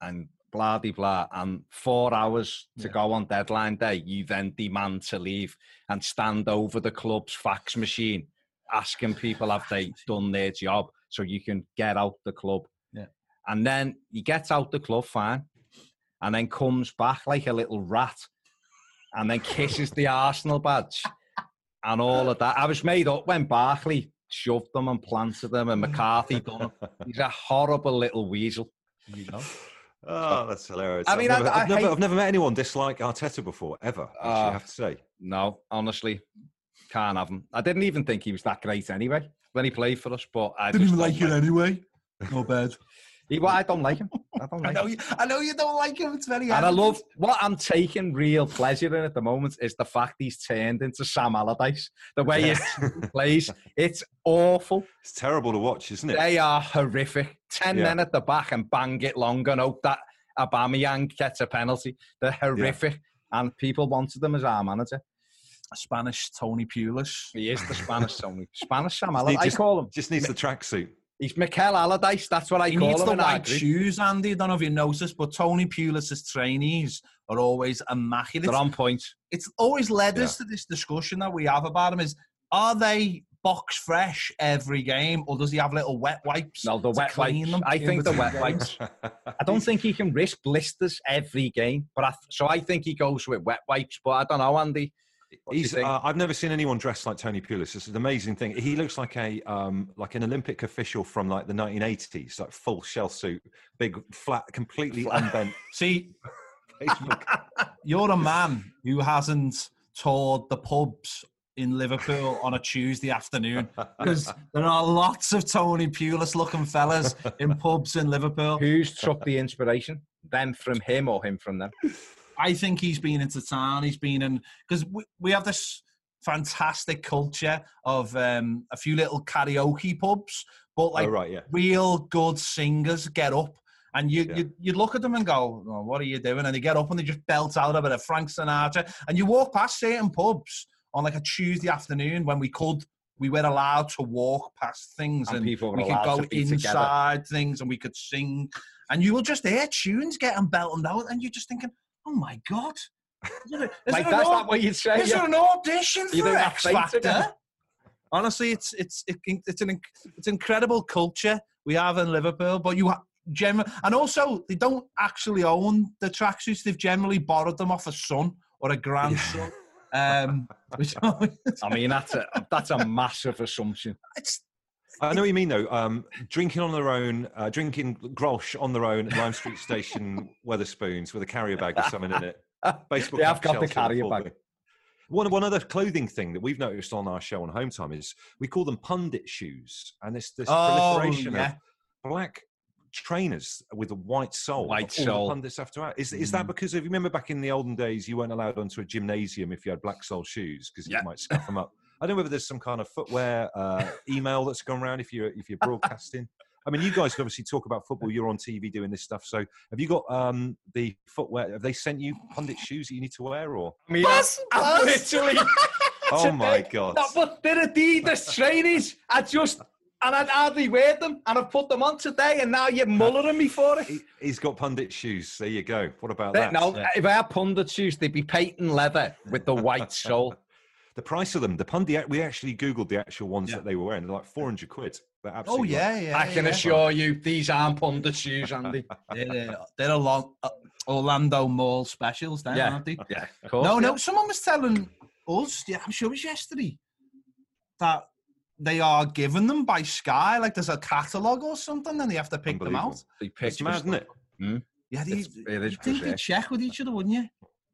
and blah de blah, and four hours to Yeah. go on deadline day, you then demand to leave and stand over the club's fax machine, asking [SIGHS] people have they done their job so you can get out the club. Yeah. And then he gets out the club fine, and then comes back like a little rat, and then kisses the Arsenal badge, and all of that. I was made up when Barkley shoved them and planted them, and McCarthy done it. [LAUGHS] He's a horrible little weasel. You know. Oh, [LAUGHS] that's hilarious. I I've mean, I, I I've, never, hate- I've never met anyone dislike Arteta before, ever. Actually, I Ah. have to say. No, honestly, can't have him. I didn't even think he was that great anyway when he played for us, but I Didn't just even like it anyway. [LAUGHS] No bad. He, well, I don't like him. I don't [LAUGHS] I know him. you. I know you don't like him. It's very. And I love what I'm taking real pleasure in at the moment is the fact he's turned into Sam Allardyce. The way he plays, it's awful. It's terrible to watch, isn't it? They are horrific. Ten Yeah. men at the back and bang it long and hope that Aubameyang gets a penalty. They're horrific, and people wanted them as our manager. Spanish Tony Pulis. He is the Spanish Tony. Spanish Sam Just Allardyce. I call him. Just needs the tracksuit. He's Mikel Allardyce. That's what I He call needs him. the our white shoes, Andy. I don't know if you noticed, but Tony Pulis' trainees are always immaculate. They're on point. it's always led Yeah. us to this discussion that we have about him: is are they box fresh every game, or does he have little wet wipes? No, the wet wipes. them I think the wet games? wipes. [LAUGHS] I don't think he can risk blisters every game, but I, so I think he goes with wet wipes. But I don't know, Andy. What He's. Uh, I've never seen anyone dressed like Tony Pulis. It's an amazing thing. He looks like a um, like an Olympic official from like the 1980s, like full shell suit, big flat, completely unbent. [LAUGHS] See, [LAUGHS] [LAUGHS] you're a man who hasn't toured the pubs in Liverpool on a Tuesday afternoon because there are lots of Tony Pulis looking fellas in pubs in Liverpool. Who's took the inspiration? Them from him or him from them? I think he's been into town. He's been in because we, we have this fantastic culture of um, a few little karaoke pubs, but like oh right, yeah. real good singers get up. And you, Yeah. you you look at them and go, oh, "What are you doing?" And they get up and they just belt out a bit of Frank Sinatra. And you walk past certain pubs on like a Tuesday afternoon when we could, we were allowed to walk past things And and, we could go be together. inside things and we could sing. And you will just hear tunes getting belted out, and you're just thinking, "Oh my god!" Is there, is like that's an, not what you'd say. is yeah. there an audition You for think X that's fate again? Factor? Honestly, it's it's it, it's an it's incredible culture we have in Liverpool. But you ha- generally, and also they don't actually own the tracksuits. They've generally borrowed them off a son or a grandson. Um, which [LAUGHS] I mean, that's a that's a massive assumption. it's I know what you mean though. Um, drinking on their own, uh, drinking Grolsch on their own at Lime Street Station, [LAUGHS] Wetherspoons with a carrier bag with something in it. [LAUGHS] They have got the carrier bag. One one other clothing thing that we've noticed on our show on Home Time is we call them pundit shoes, and it's this Oh, proliferation yeah. of black trainers with a white sole. White sole. pundits have to. Is is that Mm. because if you remember back in the olden days, you weren't allowed onto a gymnasium if you had black sole shoes because Yeah. you might scuff them up. I don't know whether there's some kind of footwear uh, email that's gone around if you're if you're broadcasting. I mean, you guys obviously talk about football. You're on TV doing this stuff. So, have you got um, the footwear? Have they sent you pundit shoes that you need to wear, or? I mean, Buzz, I'm Buzz. literally. [LAUGHS] Oh my god! No, but they're Adidas trainees. I just and I'd hardly wear them, and I've put them on today, and now you're mullering me for it. He, has got pundit shoes. There you go. What about They- that? no, yeah. if I had pundit shoes, they'd be patent leather with the white [LAUGHS] sole. The price of them, the pundit. We actually googled the actual ones Yeah. that they were wearing. They're like 400 quid. They're oh absolutely yeah, yeah. I can yeah. assure you, these aren't pundit shoes, Andy. [LAUGHS] They're, they're a long uh, Orlando Mall specials, then, Yeah. aren't they? Yeah, of course. No, yeah. no. Someone was telling us, yeah, I'm sure it was yesterday, that they are given them by Sky. Like there's a catalogue or something, and they have to pick them Unbelievable. out. The It's mad, isn't it? Yeah, they, It's- it is you'd think they check with each other, wouldn't you?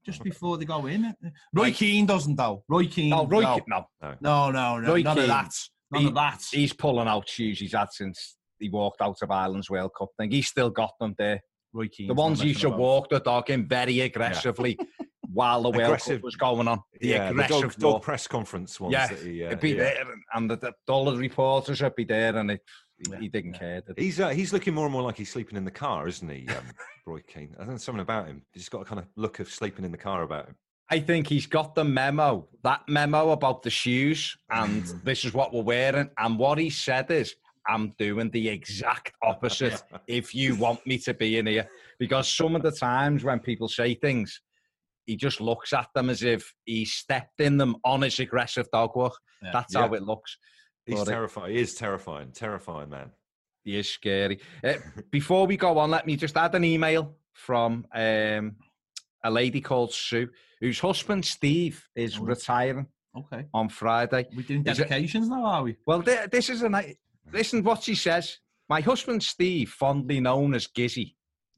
Just before they go in. Roy Keane doesn't though. Roy Keane. No, Roy, no, Keane- no, no, no, no Roy none Keane, of that. None he- of that. he's pulling out shoes he's had since he walked out of Ireland's World Cup thing. He's still got them there. Roy Keane. The ones you should walk the dog in very aggressively [LAUGHS] while the World Cup was going on. The yeah, the dog, dog press conference ones. Yeah, that he, uh, It'd be yeah. there, and the, the, all the reporters would be there, and it, he, Yeah, he didn't yeah. care. did? He's uh, he's looking more and more like he's sleeping in the car, isn't he, um, Roy Keane? I think something about him. He's got a kind of look of sleeping in the car about him. I think he's got the memo, that memo about the shoes, and [LAUGHS] this is what we're wearing. And what he said is, I'm doing the exact opposite [LAUGHS] if you want me to be in here. Because some of the times when people say things, he just looks at them as if he stepped in them on his aggressive dog walk. Yeah. That's Yeah. how it looks. He's But it- terrifying. He is terrifying. Terrifying man. He is scary. Uh, [LAUGHS] before we go on, let me just add an email from um, a lady called Sue, whose husband Steve is Oh. retiring Okay. on Friday. we're doing it- dedications now, are we? Well, th- this is a night. Listen, what she says. My husband Steve, fondly known as Gizzy,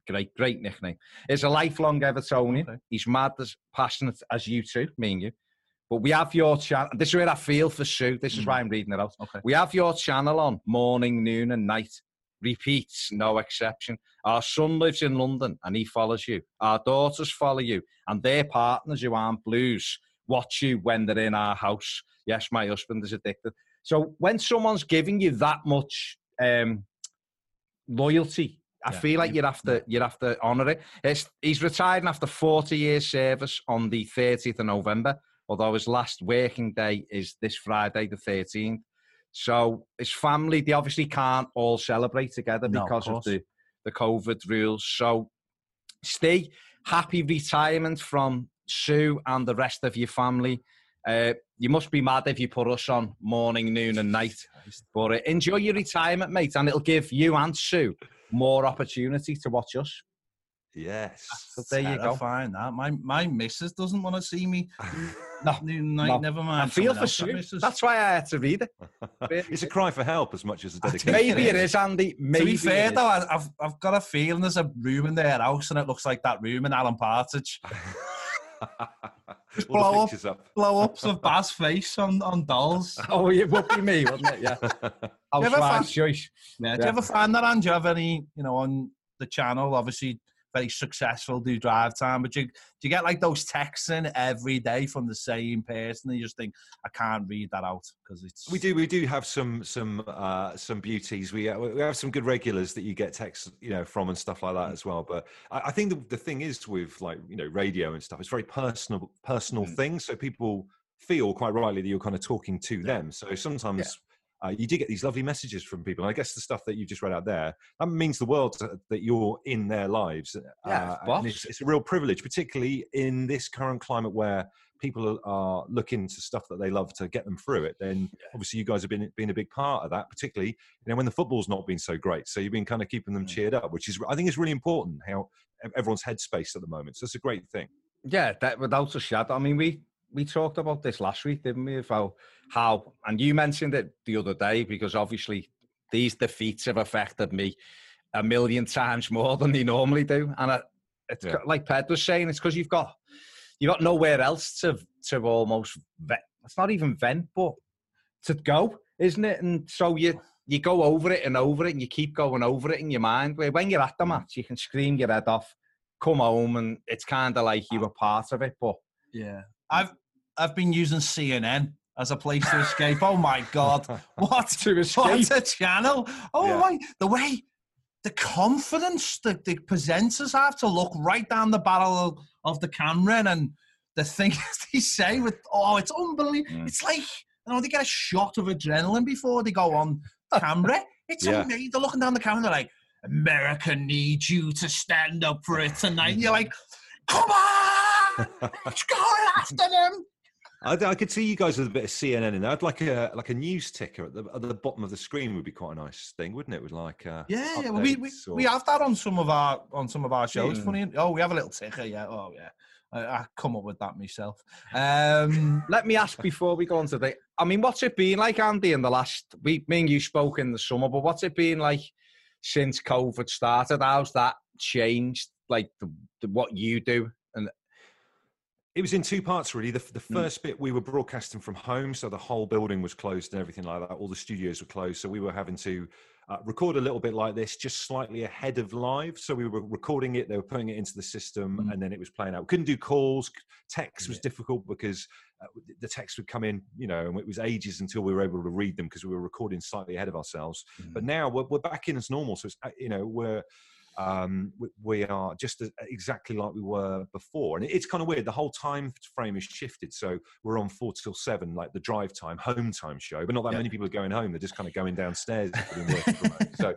great, great nickname, is a lifelong Evertonian. Okay. He's mad as passionate as you two, me and you. But we have your channel. This is where I feel for Sue. This is Mm. why I'm reading it out. Okay. We have your channel on morning, noon, and night. Repeats, no exception. Our son lives in London and he follows you. Our daughters follow you, and their partners who aren't blues watch you when they're in our house. Yes, my husband is addicted. So when someone's giving you that much um, loyalty, I Yeah, feel like you- you'd have to you'd have to honour it. It's, he's retiring after 40 years service on the 30th of November, although his last working day is this Friday, the 13th. So his family, they obviously can't all celebrate together No, of because of, course. the, the COVID rules. So stay happy retirement from Sue and the rest of your family. Uh, you must be mad if you put us on morning, noon, and night. But uh, enjoy your retirement, mate, and it'll give you and Sue more opportunity to watch us. Yes. So there you go. Terrifying, That my my missus doesn't want to see me. [LAUGHS] No, no. never mind. I feel for sure. that That's why I had to read it. [LAUGHS] it's a cry for help as much as a dedication. Maybe it is, Andy. Maybe to be fair though, I- I've I've got a feeling there's a room in their house and it looks like that room in Alan Partridge. [LAUGHS] All blow up. up. Blow ups of Baz face on, on dolls. Oh, it would be me, wouldn't it? Yeah. ever Housewives' find- choice. Yeah. Do Yeah. you ever find that, and do you have any, you know, on the channel? Obviously, very successful, do drive time, but you, do you get like those texts in every day from the same person? And you just think, I can't read that out because it's. We do. We do have some some uh, some beauties. We uh, we have some good regulars that you get texts, you know, from and stuff like that as well. But I, I think the, the thing is with like you know radio and stuff, it's very personal personal Mm. thing. So people feel quite rightly that you're kind of talking to them. So sometimes. Uh, you do get these lovely messages from people. And I guess the stuff that you just read out there that means the world to- that you're in their lives. Yeah, uh, it's, it's a real privilege, particularly in this current climate where people are looking to stuff that they love to get them through it. Then obviously you guys have been been a big part of that, particularly you know when the football's not been so great. So you've been kind of keeping them Mm. cheered up, which is I think is really important. How everyone's headspace at the moment. So it's a great thing. Yeah, that without a shadow. I mean, we we talked about this last week, didn't we? About how, and you mentioned it the other day because obviously these defeats have affected me a million times [LAUGHS] more than they normally do, and I, it's Yeah. like Ped was saying, it's because you've got you have got nowhere else to to almost vent. It's not even vent, but to go, isn't it? And so you you go over it and over it, and you keep going over it in your mind. Where when you're at the mm. match, you can scream your head off, come home, and it's kind of like you ah. were part of it. But Yeah. I've I've been using CNN as a place to escape. Oh my [LAUGHS] god. What to what a channel. Oh Yeah. my the way the confidence that the presenters have to look right down the barrel of, of the camera and the things [LAUGHS] they say with oh it's unbelievable. Mm. It's like you know they get a shot of adrenaline before they go on camera. It's Yeah. amazing. They're looking down the camera, they're like, America needs you to stand up for it tonight. And you're like, come on, let's go after them. I, I could see you guys with a bit of CNN in there. I'd like a like a news ticker at the at the bottom of the screen would be quite a nice thing, wouldn't it? With like uh, Yeah, yeah. We, we, or- we have that on some of our on some of our shows. Mm. Funny. Oh, we have a little ticker. Yeah. Oh, yeah. I, I come up with that myself. Um, [LAUGHS] let me ask before we go on to the. I mean, what's it been like, Andy, in the last week? Me and you spoke in the summer, but what's it been like since COVID started? How's that changed? Like the, the, what you do and It was in two parts, really. The, the Mm. first bit, we were broadcasting from home, so the whole building was closed and everything like that. All the studios were closed, so we were having to uh, record a little bit like this, just slightly ahead of live. So we were recording it, they were putting it into the system, Mm. and then it was playing out. We couldn't do calls. Text was Yeah. difficult because uh, the text would come in, you know, and it was ages until we were able to read them because we were recording slightly ahead of ourselves. But now we're, we're back in as normal, so it's uh, you know we're um, we, we are just as, exactly like we were before. And it's kind of weird. The whole time frame has shifted. So we're on four till seven, like the drive time, home time show, but not that Yeah. many people are going home. They're just kind of going downstairs. doing work from home. so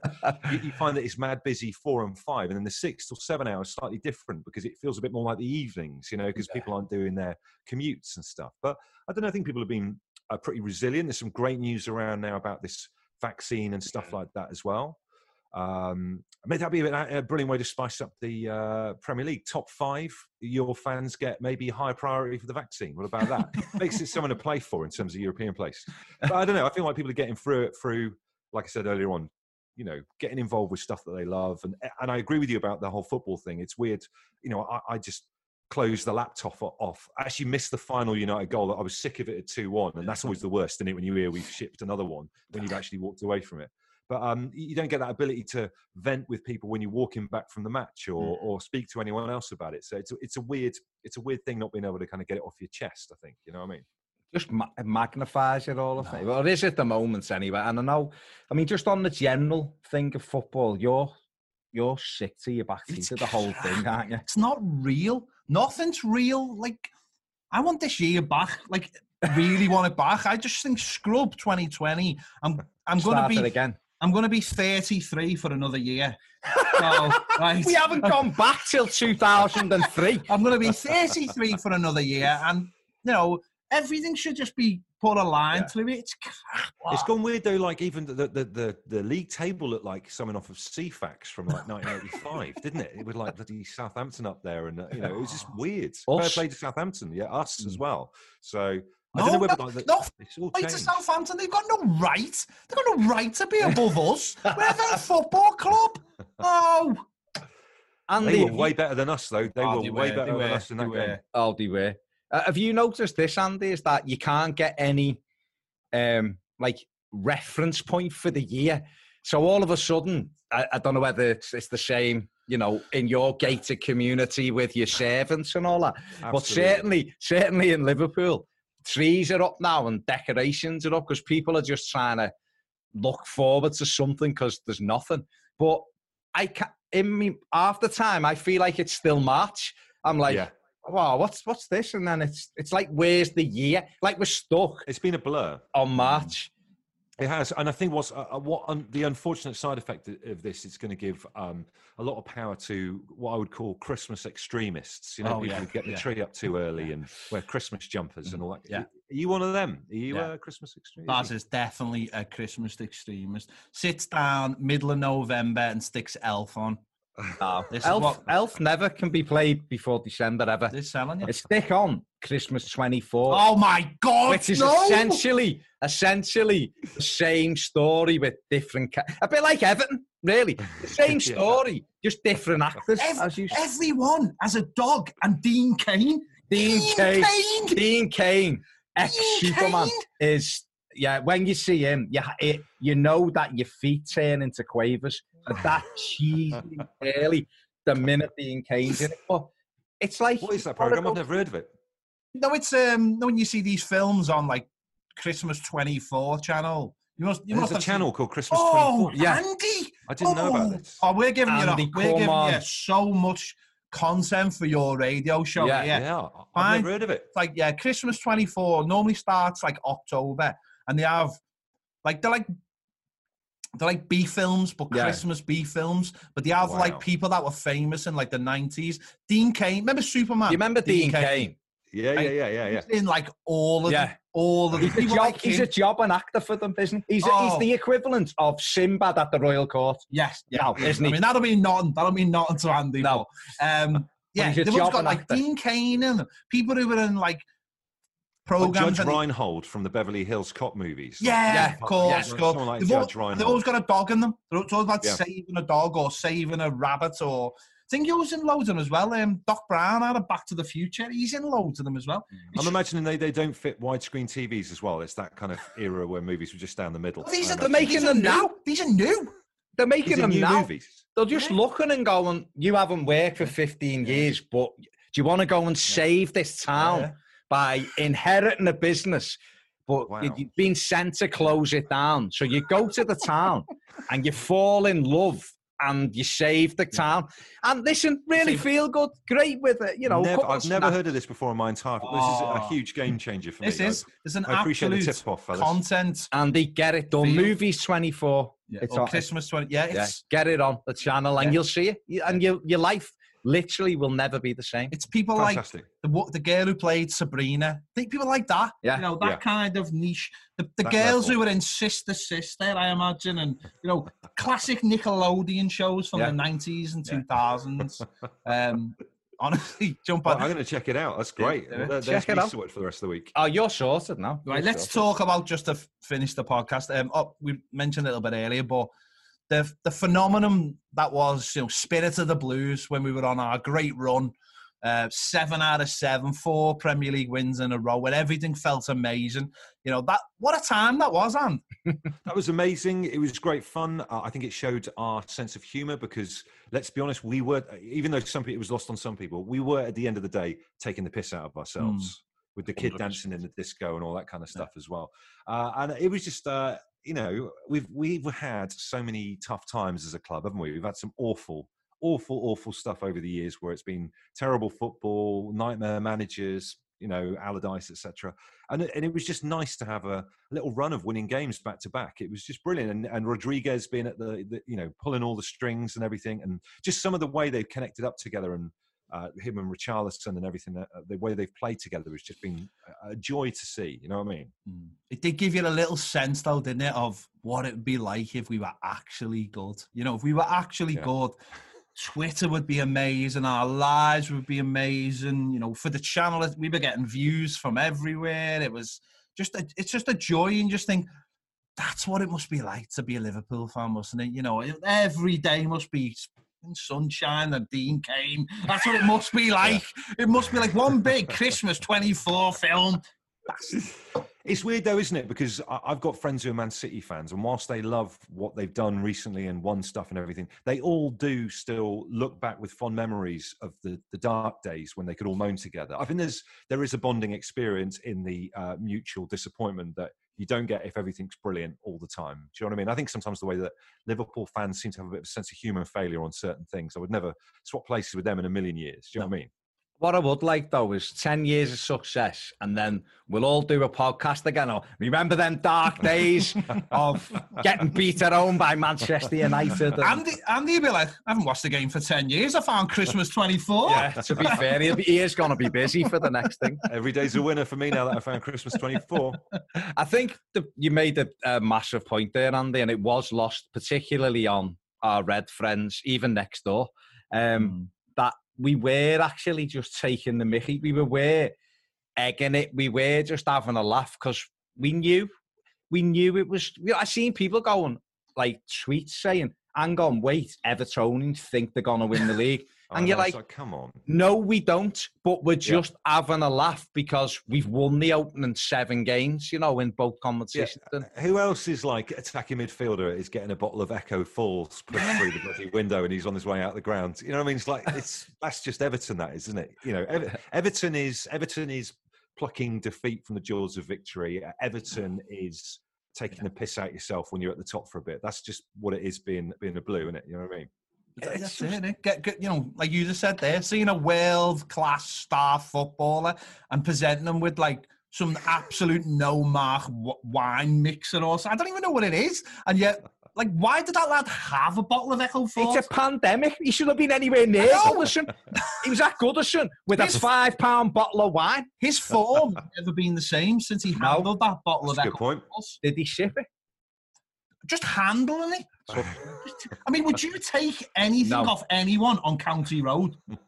you, you [LAUGHS] find that it's mad busy four and five, and then the six till seven hours slightly different because it feels a bit more like the evenings, you know, because people aren't doing their commutes and stuff. But I don't know. I think people have been uh, pretty resilient. There's some great news around now about this vaccine and stuff like that as well. Um, I mean, that'd be a, a brilliant way to spice up the uh, Premier League. Top five, your fans get maybe higher priority for the vaccine. What about that? Makes it someone to [LAUGHS] play for in terms of European place. But I don't know. I feel like people are getting through it through, like I said earlier on, you know, getting involved with stuff that they love. And and I agree with you about the whole football thing. It's weird. You know, I, I just closed the laptop off. I actually missed the final United goal. I was sick of it at 2 1. And that's always the worst, isn't it? When you hear we've shipped another one, when you've [LAUGHS] actually walked away from it. But um, you don't get that ability to vent with people when you're walking back from the match or, or speak to anyone else about it. So it's a, it's a weird it's a weird thing not being able to kind of get it off your chest. I think you know what I mean. just ma- magnifies it all. I think. Well, it is at the moment anyway. And I know, I mean, just on the general thing of football, you're you're sick to your back teeth of the whole [SIGHS] thing, aren't you? It's not real. Nothing's real. Like, I want this year back. Like, really want it back. I just think scrub 2020. I'm I'm gonna Start it be again. I'm gonna be 33 for another year. So, [LAUGHS] right. We haven't gone back till 2003. [LAUGHS] I'm going to be 33 for another year, and you know everything should just be put a line Yeah. through it. It's crap. It's gone weird though. Like even the the, the the league table looked like something off of Ceefax from like [LAUGHS] 1985, didn't it? It was like bloody Southampton up there, and uh, you know it was just weird. Fair Us. play to Southampton, yeah, us as Mm. well. So I No, don't know whether no, like, the, no, it's all Right to. Southampton, they've got no right. They've got no right to be above us. We're a [LAUGHS] football club. Oh, And They the, were way better than us, though. They Oh, were they way were, better they than us in they that were. game. Oh, they were. Uh, have you noticed this, Andy? Is that you can't get any um like reference point for the year. So all of a sudden, I, I don't know whether it's, it's the same, you know, in your gated community with your servants and all that. But certainly, certainly in Liverpool, trees are up now and decorations are up because people are just trying to look forward to something because there's nothing. But I can in me the time I feel like it's still March. I'm like, yeah, wow, what's what's this? And then it's it's like, where's the year? Like we're stuck it's been a blur. on March. It has, and I think what's uh, uh, what un, the unfortunate side effect of- of this is going to give um, a lot of power to what I would call Christmas extremists. You know, Oh, people yeah, who get the yeah. tree up too [LAUGHS] early and wear Christmas jumpers and all that. Yeah. Are you one of them? Are you Yeah. a Christmas extremist? Baz is definitely a Christmas extremist. Sits down middle of November and sticks Elf on. No. This is Elf, what- Elf never can be played before December ever. They're selling you. It's stick on Christmas 24. Oh my God! which is no! essentially essentially the same story with different ca- a bit like Everton, really. [LAUGHS] The same Yeah. story, just different actors. Ev- as you s- Everyone has a dog, and Dean Cain. Dean Cain, Cain. Dean Cain, ex Superman, is yeah. When you see him, you it, you know that your feet turn into quavers. But that [LAUGHS] cheesy early the minute Dean Cain's in it. But it's like What is that program? I've never heard of it. No, it's um. When you see these films on like Christmas twenty four channel, you must. You There's must a have seen- channel called Christmas Oh, 24. Yeah. Andy! I didn't know about Oh, this. Oh, we're giving you. Andy, The, we're giving you so much content for your radio show. Yeah, Yeah, Yeah, I've Fine. never heard of it. It's like yeah, Christmas twenty four normally starts like October, and they have like they're like they're like B films, but Yeah. Christmas B films. But they have Wow. like people that were famous in like the nineties. Dean Cain, remember Superman? You remember Dean, Cain? Yeah, yeah, yeah, yeah, yeah. He's in like all of Yeah. them, all of them. He's a, job, like he's a job and actor for them, isn't he? He's, he's Oh. the equivalent of Sinbad at the Royal Court. Yes, yeah, No, he is. isn't I mean, that'll mean nothing. That'll mean nothing to Andy. No. but, um, yeah, they've always got and like actor. Dean Cain and people who were in like Like programs. Judge and Reinhold from the Beverly Hills cop movies. Yeah, Yeah, of course, yeah, course. like they've, all, Judge Reinhold. they've always got a dog in them. They're always about Yeah. saving a dog or saving a rabbit or. I think he was in loads of them as well. Um, Doc Brown out of Back to the Future. He's in loads of them as well. I'm imagining they, they don't fit widescreen TVs as well. It's that kind of era where movies were just down the middle. These I are they're making these them new. now. These are new. They're Is making it them new now. movies. They're just Yeah. looking and going, you haven't worked for 15 years, but do you want to go and save this town Yeah. by inheriting a business? But Wow. you- you've been sent to close it down. So you go to the town and you fall in love and you saved the town. And listen, really See- feel good, great with it. You know, Never- I've never snaps. heard of this before in my entire. This is a Oh. huge game changer for me. This is there's an I appreciate the absolute tip off, fellas. content. Andy, get it done. Feel- Movies 24. Yeah, It's or on- Christmas twenty. Yeah, Yeah, it's get it on the channel and Yeah. you'll see it. You- And your, your life literally will never be the same. it's people like the wo- the girl who played Sabrina. think people like that. Yeah. you know that Yeah. kind of niche. The, the That girls level. who were in Sister Sister, I imagine, and you know classic Nickelodeon shows from Yeah. the nineties and Yeah. two thousands. [LAUGHS] Um, honestly, [LAUGHS] jump Well, on. I'm going to check it out. That's great. do Well, it. there- Check there's it me out. sorted for the rest of the week. Oh, you're sorted now. Right, You're let's sorted. talk about just to finish the podcast. Um, oh, we mentioned a little bit earlier, but the the phenomenon that was, you know, Spirit of the Blues when we were on our great run, uh, seven out of seven, four Premier League wins in a row, and everything felt amazing. You know that what a time that was, Anne. [LAUGHS] That was amazing. It was great fun. Uh, I think it showed our sense of humor because, let's be honest, we were, even though some people, it was lost on some people, we were at the end of the day taking the piss out of ourselves with the kid 100%. dancing in the disco and all that kind of stuff as well. Uh, and it was just, uh, you know, we've we've had so many tough times as a club, haven't we? We've had some awful, awful, awful stuff over the years where it's been terrible football, nightmare managers, you know, Allardyce, etc. And and it was just nice to have a little run of winning games back to back. It was just brilliant, and, and Rodriguez being at the, the, you know, pulling all the strings and everything, and just some of the way they've connected up together, and uh, him and Richarlison and everything, uh, the way they've played together has just been a- joy to see. You know what I mean? It did give you a little sense, though, didn't it, of what it would be like if we were actually good. You know, if we were actually Yeah. good, Twitter would be amazing. Our lives would be amazing. You know, for the channel, we were getting views from everywhere. It was just, a, it's just a joy, and just think that's what it must be like to be a Liverpool fan, mustn't it? You know, every day must be sunshine and Dean Cain. That's what it [LAUGHS] must be like. It must be like one big [LAUGHS] Christmas 24 film. It's weird though, isn't it? Because I've got friends who are Man City fans, and whilst they love what they've done recently and won stuff and everything, they all do still look back with fond memories of the, the dark days when they could all moan together. I think there's there is a bonding experience in the uh, mutual disappointment that you don't get if everything's brilliant all the time. Do you know what I mean? I think sometimes the way that Liverpool fans seem to have a bit of a sense of human failure on certain things, I would never swap places with them in a million years. Do you know what I mean? What I would like though is 10 years of success, and then we'll all do a podcast again. Oh, remember them dark [LAUGHS] days of getting beat at home by Manchester United? and- Andy, Andy would be like, I haven't watched the game for 10 years. I found Christmas 24. yeah, to be fair, he'll be, he is going to be busy for the next thing. Every day's a winner for me now that I found Christmas 24. I think the, you made a, a massive point there, Andy, and it was lost, particularly on our red friends, even next door. Um, that we were actually just taking the mickey. We were, were egging it. We were just having a laugh because we knew, we knew it was. I seen people going like tweets saying, "Hang on, wait, Evertonians think they're gonna win the [LAUGHS] league." Oh, and I you're know, it's like- come on. No, we don't. But we're just having a laugh because we've won the opening seven games, you know, in both competitions. Uh, who else is like attacking midfielder is getting a bottle of Echo Falls pushed through the bloody window and he's on his way out the ground? You know what I mean? It's like it's [LAUGHS] that's just Everton, that is, isn't it? You know, Ever- Everton is Everton is plucking defeat from the jaws of victory. Everton is taking the piss out yourself when you're at the top for a bit. That's just what it is being being a blue, isn't it? You know what I mean? That's it, innit? Eh? Get, get, you know, like you just said there, seeing a world class star footballer and presenting them with like some absolute no mark wine mixer or something. I don't even know what it is. And yet, [LAUGHS] like, why did that lad have a bottle of Echo Falls? It's a pandemic. He should have been anywhere near know. Goodison. he was at Goodison with a five pound bottle of wine. His form has [LAUGHS] never been the same since he No. handled that bottle That's of a good Echo point. Falls. Did he ship it? Just handling it. [LAUGHS] I mean, would you take anything No. off anyone on County Road? [LAUGHS]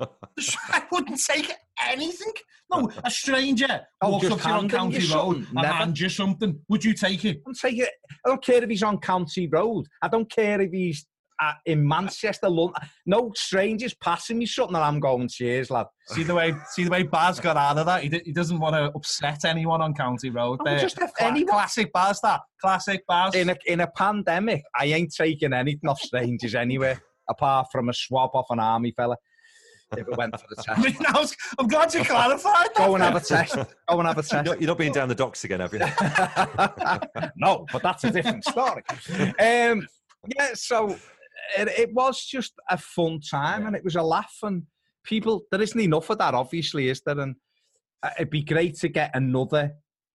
I wouldn't take anything. No, a stranger Oh, walks up to you on County you Road and hands you something. Would you take it? I'm saying, I don't care if he's on County Road. I don't care if he's at, in Manchester, London. No strangers passing me something that I'm going, to. cheers, lad. See the way, see the way Baz got out of that. He, d- he doesn't want to upset anyone on County Road. No, just if Cla- anyone- classic Baz. That classic Baz. In a, in a pandemic, I ain't taking anything off strangers anywhere, apart from a swab off an army fella. If it went for the [LAUGHS] I test. mean, I was, I'm glad you clarified that. Go and have a test. Go and have a You're test. not, you're not being down the docks again, have you? [LAUGHS] no, but that's a different story. [LAUGHS] Um, yeah, so it, it was just a fun time, Yeah. and it was a laugh. And people, there isn't enough of that, obviously, is there? And uh, it'd be great to get another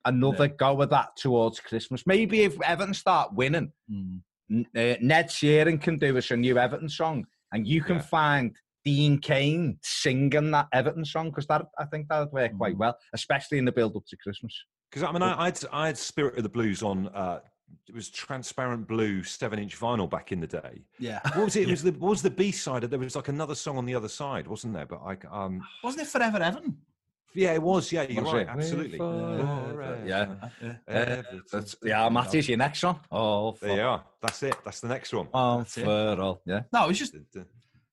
another go of that towards Christmas. Maybe if Everton start winning, Mm. Uh, Ed Sheeran can do us a new Everton song, and you can Yeah. find Dean Cain singing that Everton song because that I think that would work Mm. quite well, especially in the build up to Christmas. Because I mean, I, I had I had Spirit of the Blues on. Uh, it was transparent blue seven inch vinyl back in the day. Yeah. What was it? It [LAUGHS] was the what was the B side? There was like another song on the other side, wasn't there? But I um Wasn't it Forever Everton? yeah, it was. Yeah, you're Was right. it? Absolutely. Forever, yeah. Yeah. Everton. That's, yeah, Matty's your next one. Oh, There you are. That's it. That's the next one. Oh, That's it. for all. Yeah. No, it's just D- d-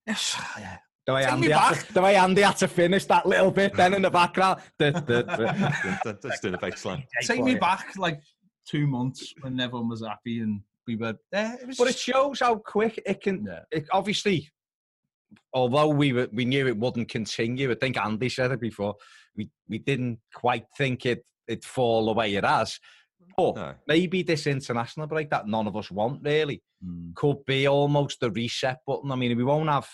yes, [SIGHS] yeah. The way, Take Andy me had back. to, the way Andy had to finish that little bit then in the background. [LAUGHS] Just doing a bass line. Take me back like two months when everyone was happy and we were there. It was But it shows how quick it can. yeah. It, obviously, although we were, we knew it wouldn't continue. I think Andy said it before. We we didn't quite think it it'd fall the way it has. But No. maybe this international break that none of us want really Mm. could be almost a reset button. I mean, we won't have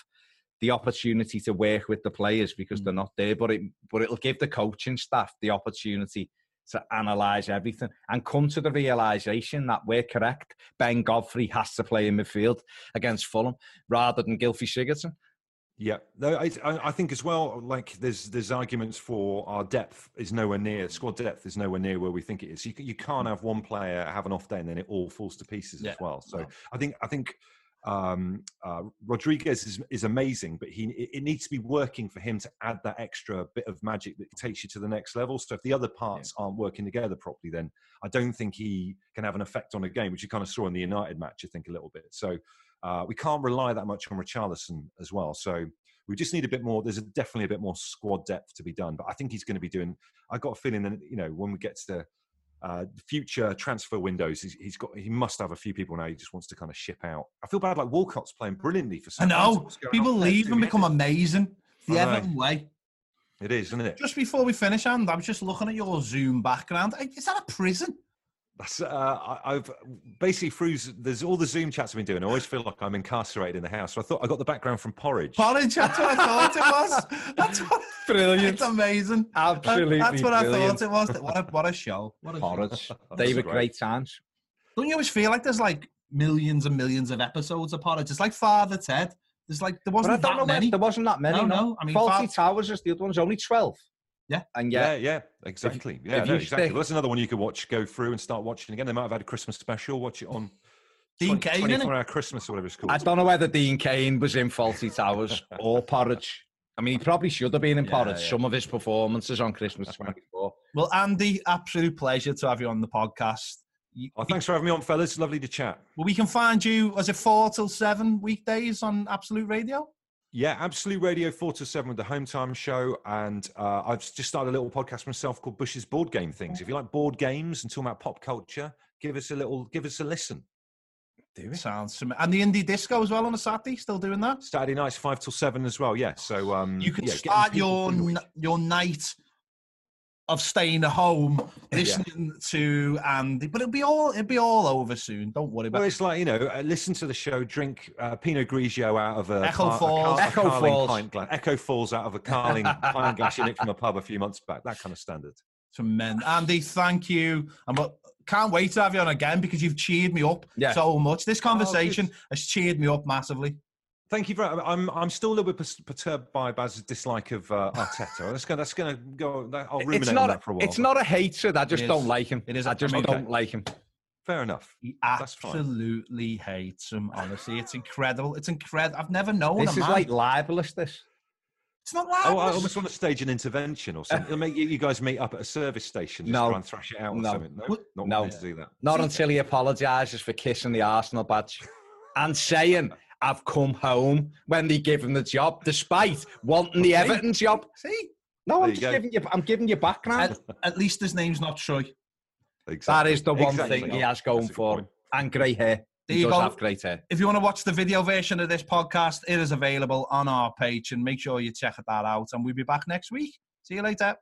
the opportunity to work with the players because they're not there, but it but it'll give the coaching staff the opportunity to analyze everything and come to the realization that we're correct. Ben Godfrey has to play in midfield against Fulham rather than Gylfi Sigurdsson. Yeah, no, I, I I think as well. Like, there's there's arguments for our depth is nowhere near squad depth is nowhere near where we think it is. You you can't have one player have an off day and then it all falls to pieces Yeah, as well. So. I think I think um, uh, Rodriguez is is amazing, but he it, needs to be working for him to add that extra bit of magic that takes you to the next level. So if the other parts aren't working together properly, then I don't think he can have an effect on a game, which you kind of saw in the United match. I think a little bit. So uh, we can't rely that much on Richarlison as well. So we just need a bit more. There's definitely a bit more squad depth to be done. But I think he's going to be doing. I got a feeling that you know when we get to the uh, future transfer windows, he's, he's got. He must have a few people now. He just wants to kind of ship out. I feel bad. Like Walcott's playing brilliantly for. I know. People leave and become amazing. The. Everton way. It is, isn't it? Just before we finish, and I was just looking at your Zoom background. Is that a prison? That's, uh, I, I've basically through. There's all the Zoom chats I've been doing. I always feel like I'm incarcerated in the house. So I thought I got the background from Porridge. Porridge, that's what I thought it was. [LAUGHS] That's what, Brilliant. it's amazing. That- Absolutely. That's what I thought it was. What a, what a show. What a show. Porridge. [LAUGHS] That's They were great. great times. Don't you always feel like there's like millions and millions of episodes of Porridge? It's like Father Ted. There's like, there wasn't that know. many. There wasn't that many. No, No, no, I mean, Fawlty Fa- Towers is the other one's only twelve. Yeah. And Yeah, yeah, yeah, exactly. yeah, no, exactly. stick- that's another one you could watch, go through, and start watching again. They might have had a Christmas special. Watch it on Dean 20 Cain, 24 hour Christmas or whatever it's called. I don't know whether Dean Cain was in Fawlty Towers or Porridge. I mean, he probably should have been in Yeah, Porridge. yeah. Some of his performances on Christmas 24. Well, Andy, absolute pleasure to have you on the podcast. Oh, thanks for having me on, fellas. Lovely to chat. Well, we can find you, as it four till seven weekdays on Absolute Radio? Yeah, Absolute Radio 4 to 7 with the Home Time Show. And uh, I've just started a little podcast myself called Bush's Board Game Things. If you like board games and talking about pop culture, give us a little, give us a listen. Do we? Sounds simi- and the indie disco as well on a Saturday. Still doing that. Saturday nights, 5 till 7 as well. Yeah. So um, You can yeah, start your through the week. n- your night of staying at home listening to Andy, but it'll be all it'll be all over soon. Don't worry about Well, it. it's like you know, uh, listen to the show, drink uh, Pinot Grigio out of a, Echo car- a Falls. car- a Echo Carling Falls. pint glass. Echo Falls out of a Carling [LAUGHS] pint glass you nicked from a pub a few months back. That kind of standard. men. Andy, thank you. And but can't wait to have you on again because you've cheered me up Yeah. so much. This conversation good. has cheered me up massively. Thank you very. I'm I'm still a little bit perturbed by Baz's dislike of uh, Arteta. That's gonna that's gonna go. I'll ruminate It's on not, that for a while. it's not a hatred. I just is. don't like him. It is. I just don't like him. fair enough. He absolutely hates him. Honestly, it's incredible. It's incredible. I've never known This a is man. like libelous, this. it's not libelous. Oh, I almost want to stage an intervention or something. Make you, you guys meet up at a service station, just No. try and thrash it out or No. something. No, not No. to do that. Not until he apologises for kissing the Arsenal badge [LAUGHS] and saying, I've come home when they give him the job, despite wanting the Okay. Everton job. See, No, I'm just go. giving you I'm giving you background. at, at least his name's not Troy. Exactly. that is the one Exactly. thing he has going That's for him. point. And grey hair. There he you does go. have great hair. If you want to watch the video version of this podcast, it is available on our page and make sure you check that out. And we'll be back next week. See you later.